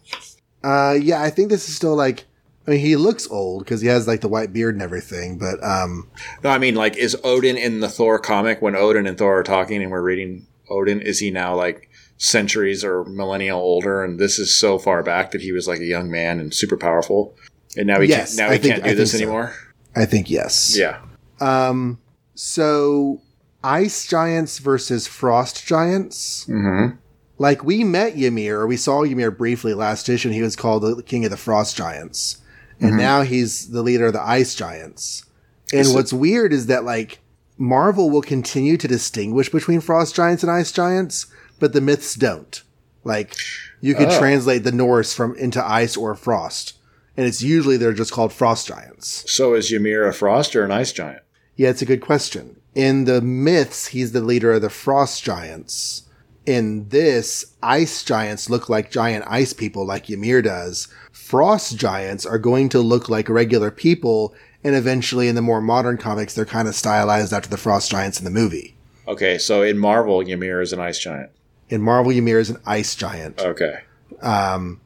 Uh, yeah, I think this is still like. I mean, he looks old because he has like the white beard and everything, but um. No, I mean, like, is Odin in the Thor comic when Odin and Thor are talking and we're reading Odin? Is he now like centuries or millennial older, and this is so far back that he was like a young man and super powerful, and now he yes, can't, now he think, can't do this so. anymore. I think yes. Yeah. Um. So, ice giants versus frost giants. Mm-hmm. Like we met Ymir, or we saw Ymir briefly last issue, and he was called the king of the frost giants, and mm-hmm. now he's the leader of the ice giants. And what's weird is that like Marvel will continue to distinguish between frost giants and ice giants, but the myths don't. Like you can oh. translate the Norse from into ice or frost, and it's usually they're just called frost giants. So is Ymir a frost or an ice giant? Yeah, it's a good question. In the myths, he's the leader of the frost giants. In this, ice giants look like giant ice people like Ymir does. Frost giants are going to look like regular people, and eventually in the more modern comics, they're kind of stylized after the frost giants in the movie. Okay, so in Marvel, Ymir is an ice giant. In Marvel, Ymir is an ice giant. Okay. Um,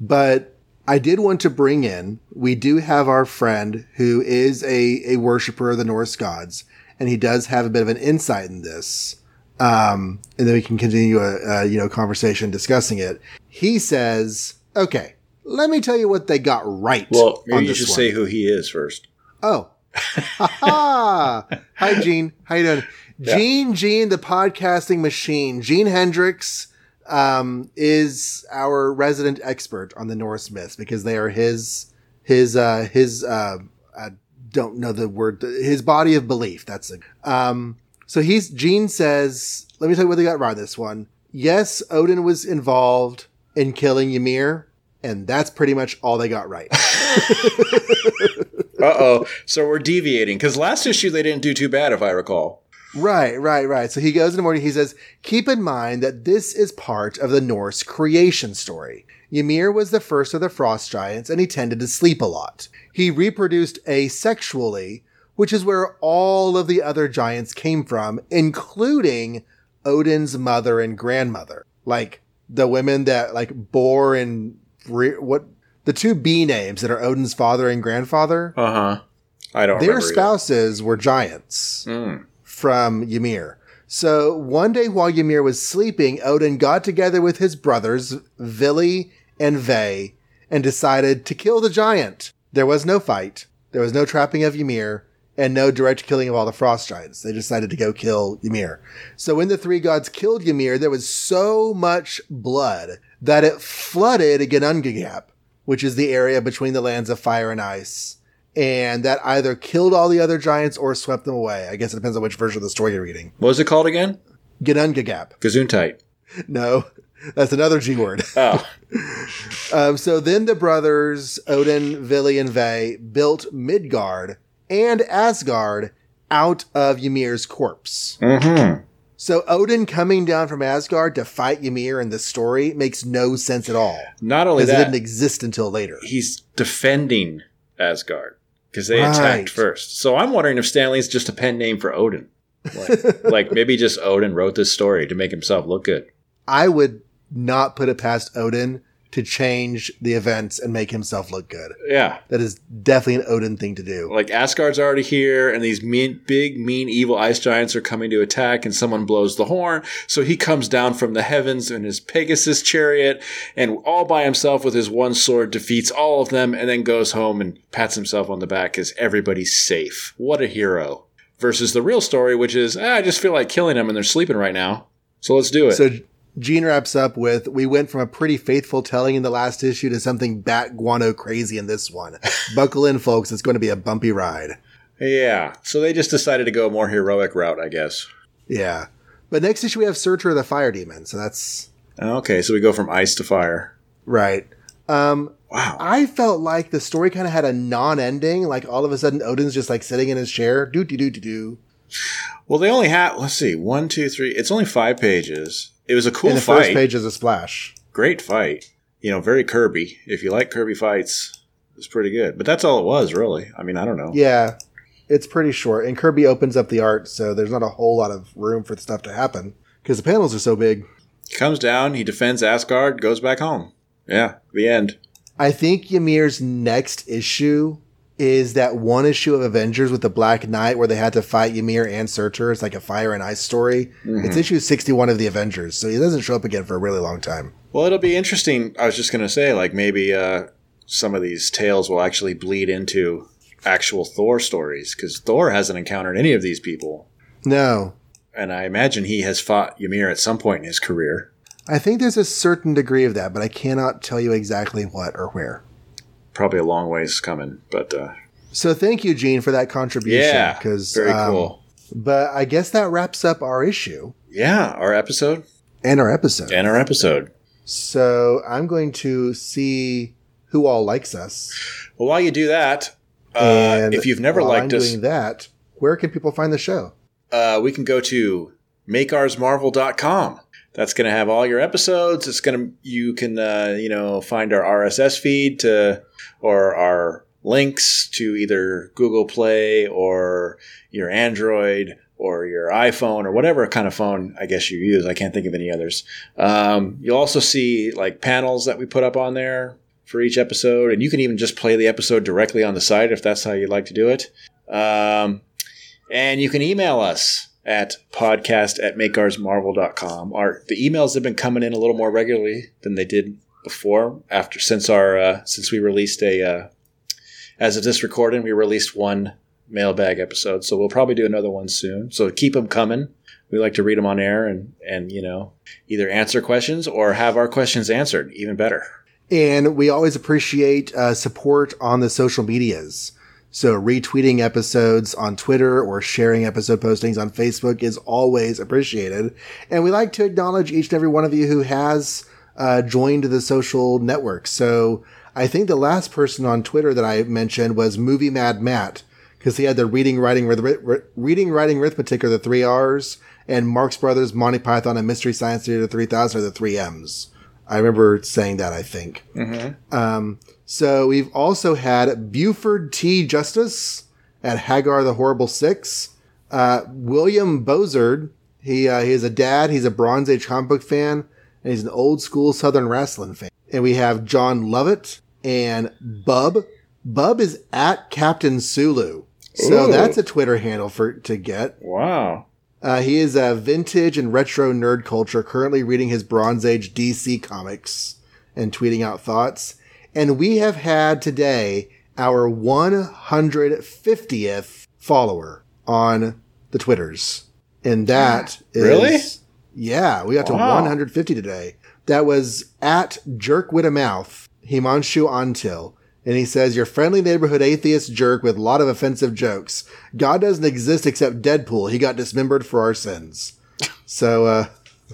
but I did want to bring in, we do have our friend who is a, a worshiper of the Norse gods, and he does have a bit of an insight in this. Um, and then we can continue a, a, you know conversation discussing it. He says, "Okay, let me tell you what they got right." Well, maybe you should one. say who he is first. Oh, hi, Gene. How you doing? Yeah. Gene, Gene, the podcasting machine. Gene Hendricks um, is our resident expert on the Norse myths because they are his his uh, his uh, I don't know the word his body of belief. That's it. Um, so he's Gene says, let me tell you what they got right this one. Yes, Odin was involved in killing Ymir, and that's pretty much all they got right. uh oh. So we're deviating because last issue they didn't do too bad, if I recall. Right, right, right. So he goes in the morning. He says, "Keep in mind that this is part of the Norse creation story. Ymir was the first of the frost giants, and he tended to sleep a lot. He reproduced asexually, which is where all of the other giants came from, including Odin's mother and grandmother, like the women that like bore and what the two B names that are Odin's father and grandfather. Uh huh. I don't. Their spouses either. were giants. Mm from Ymir. So one day while Ymir was sleeping, Odin got together with his brothers, Vili and Ve, and decided to kill the giant. There was no fight, there was no trapping of Ymir, and no direct killing of all the frost giants. They decided to go kill Ymir. So when the three gods killed Ymir, there was so much blood that it flooded Ginnungagap, which is the area between the lands of fire and ice and that either killed all the other giants or swept them away. I guess it depends on which version of the story you're reading. What was it called again? Ginnungagap. Gesundheit. No, that's another G word. Oh. um, so then the brothers, Odin, Vili, and Ve, built Midgard and Asgard out of Ymir's corpse. Mm-hmm. So Odin coming down from Asgard to fight Ymir in this story makes no sense at all. Not only that, it didn't exist until later. He's defending Asgard because they right. attacked first. So I'm wondering if Stan Lee's just a pen name for Odin. Like, like maybe just Odin wrote this story to make himself look good. I would not put it past Odin to change the events and make himself look good. Yeah. That is definitely an Odin thing to do. Like Asgard's already here and these mean, big, mean, evil ice giants are coming to attack and someone blows the horn. So he comes down from the heavens in his Pegasus chariot and all by himself with his one sword defeats all of them and then goes home and pats himself on the back because everybody's safe. What a hero. Versus the real story, which is, ah, I just feel like killing them and they're sleeping right now. So let's do it. So Gene wraps up with We went from a pretty faithful telling in the last issue to something bat guano crazy in this one. Buckle in, folks. It's going to be a bumpy ride. yeah. So they just decided to go a more heroic route, I guess. Yeah. But next issue, we have Surtur of the Fire Demon. So that's Okay, so we go from ice to fire. right. Um, Wow. I felt like the story kind of had a non ending. Like all of a sudden, Odin's just like sitting in his chair. Do, do, do, do, do. Well, they only had, let's see, one, two, three. It's only five pages. It was a cool and the fight. first page is a splash. Great fight. You know, very Kirby. If you like Kirby fights, it's pretty good. But that's all it was, really. I mean, I don't know. Yeah. It's pretty short. And Kirby opens up the art, so there's not a whole lot of room for the stuff to happen because the panels are so big. He comes down, he defends Asgard, goes back home. Yeah, the end. I think Ymir's next issue is that one issue of Avengers with the Black Knight where they had to fight Ymir and Surtur. It's like a fire and ice story. It's issue 61 of the Avengers, so he doesn't show up again for a really long time. Well, it'll be interesting. I was just going to say, like, maybe uh, some of these tales will actually bleed into actual Thor stories because Thor hasn't encountered any of these people. No. And I imagine he has fought Ymir at some point in his career. I think there's a certain degree of that, but I cannot tell you exactly what or where. Probably a long ways coming, but uh, So thank you, Gene, for that contribution. yeah, Cause, very um, cool. But I guess that wraps up our issue Yeah, our episode and our episode. and our episode. So I'm going to see who all likes us. Well, while you do that, uh, if you've never liked I'm us, doing that, where can people find the show? uh, we can go to makeoursmarvel.com. That's going to have all your episodes. It's going to you can uh, you know find our RSS feed to or our links to either Google Play or your Android or your iPhone or whatever kind of phone I guess you use. I can't think of any others. Um, you'll also see like panels that we put up on there for each episode, and you can even just play the episode directly on the site if that's how you'd like to do it. Um, and you can email us at podcast at makeoursmarvel.com. Our the emails have been coming in a little more regularly than they did before after since our uh, since we released a uh, as of this recording we released one mailbag episode so we'll probably do another one soon so keep them coming we like to read them on air and and you know either answer questions or have our questions answered even better And we always appreciate uh, support on the social medias. So retweeting episodes on Twitter or sharing episode postings on Facebook is always appreciated. And we like to acknowledge each and every one of you who has uh, joined the social network. So I think the last person on Twitter that I mentioned was Movie Mad Matt because he had the reading, writing, reading, writing, arithmetic are the three R's, and Marx Brothers, Monty Python, and Mystery Science Theater 3000 are the three M's. I remember saying that, I think. Um, so we've also had Buford T. Justice at Hagar the Horrible Six. Uh, William Bozard. He, uh, he is a dad. He's a Bronze Age comic book fan, and he's an old school Southern wrestling fan. And we have John Lovett and Bub. Bub is at Captain Sulu. So Ooh. that's a Twitter handle for to get. wow Uh, he is a vintage and retro nerd culture, currently reading his Bronze Age DC comics and tweeting out thoughts. And we have had today our 150th follower on the Twitters. And that that is. Yeah, we got to Wow. 150 today. That was at Jerk with a Mouth, Himanshu Antil. And he says, Your friendly neighborhood atheist jerk with a lot of offensive jokes. God doesn't exist except Deadpool. He got dismembered for our sins. So uh,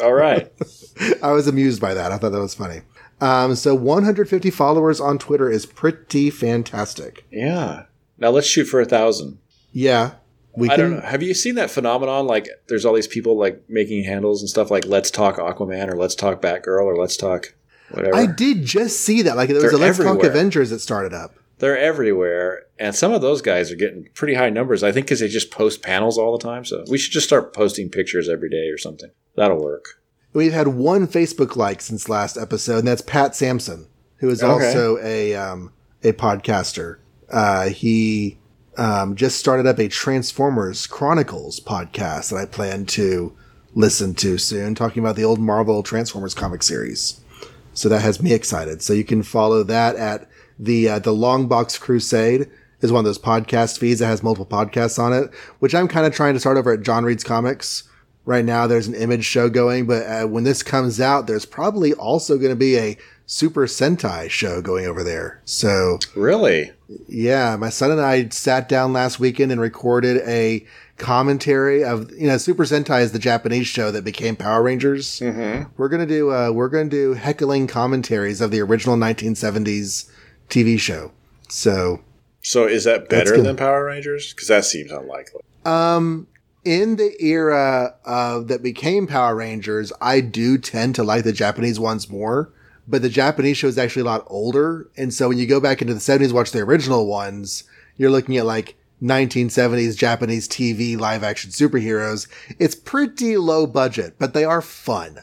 all right I was amused by that. I thought that was funny. Um, so 150 followers on Twitter is pretty fantastic. yeah now let's shoot for a thousand Yeah. We I can, don't know. Have you seen that phenomenon? Like, there's all these people like making handles and stuff like "Let's talk Aquaman" or "Let's talk Batgirl" or "Let's talk whatever." I did just see that. Like there was They're a Let's Talk. Avengers that started up. They're everywhere, and some of those guys are getting pretty high numbers. I think because they just post panels all the time. So we should just start posting pictures every day or something. That'll work. We've had one Facebook like since last episode, and that's Pat Sampson, who is Okay. also a um, a podcaster. Uh, he um, just started up a Transformers Chronicles podcast that I plan to listen to soon, talking about the old Marvel Transformers comic series. So that has me excited. So you can follow that at the uh, the Long Box Crusade is one of those podcast feeds that has multiple podcasts on it, which I'm kind of trying to start over at John Reads Comics, right now there's an image show going, but uh, when this comes out, there's probably also going to be a Super Sentai show going over there. So really, yeah, my son and I sat down last weekend and recorded a commentary of you know Super Sentai is the Japanese show that became Power Rangers. Mm-hmm. We're gonna do uh, we're gonna do heckling commentaries of the original 1970s TV show. So, so is that better than Power Rangers? Because that seems unlikely. Um, in the era of that became Power Rangers, I do tend to like the Japanese ones more. But the Japanese show is actually a lot older, and so when you go back into the 70s, watch the original ones, you're looking at like 1970s Japanese TV live action superheroes. It's pretty low budget, but they are fun.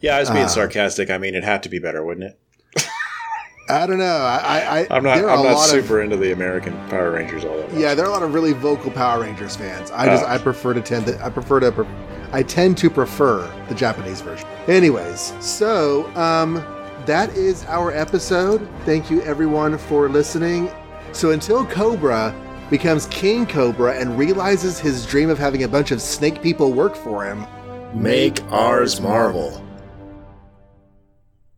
Yeah, I was being uh, sarcastic. I mean, it had to be better, wouldn't it? I don't know. I, I I'm not. I'm not super of, into the American Power Rangers all that. Much. Yeah, there are a lot of really vocal Power Rangers fans. I just uh, I prefer to tend to I prefer to I tend to prefer the Japanese version. Anyways, so um, that is our episode. Thank you everyone for listening. So until Cobra becomes King Cobra and realizes his dream of having a bunch of snake people work for him, make ours Marvel.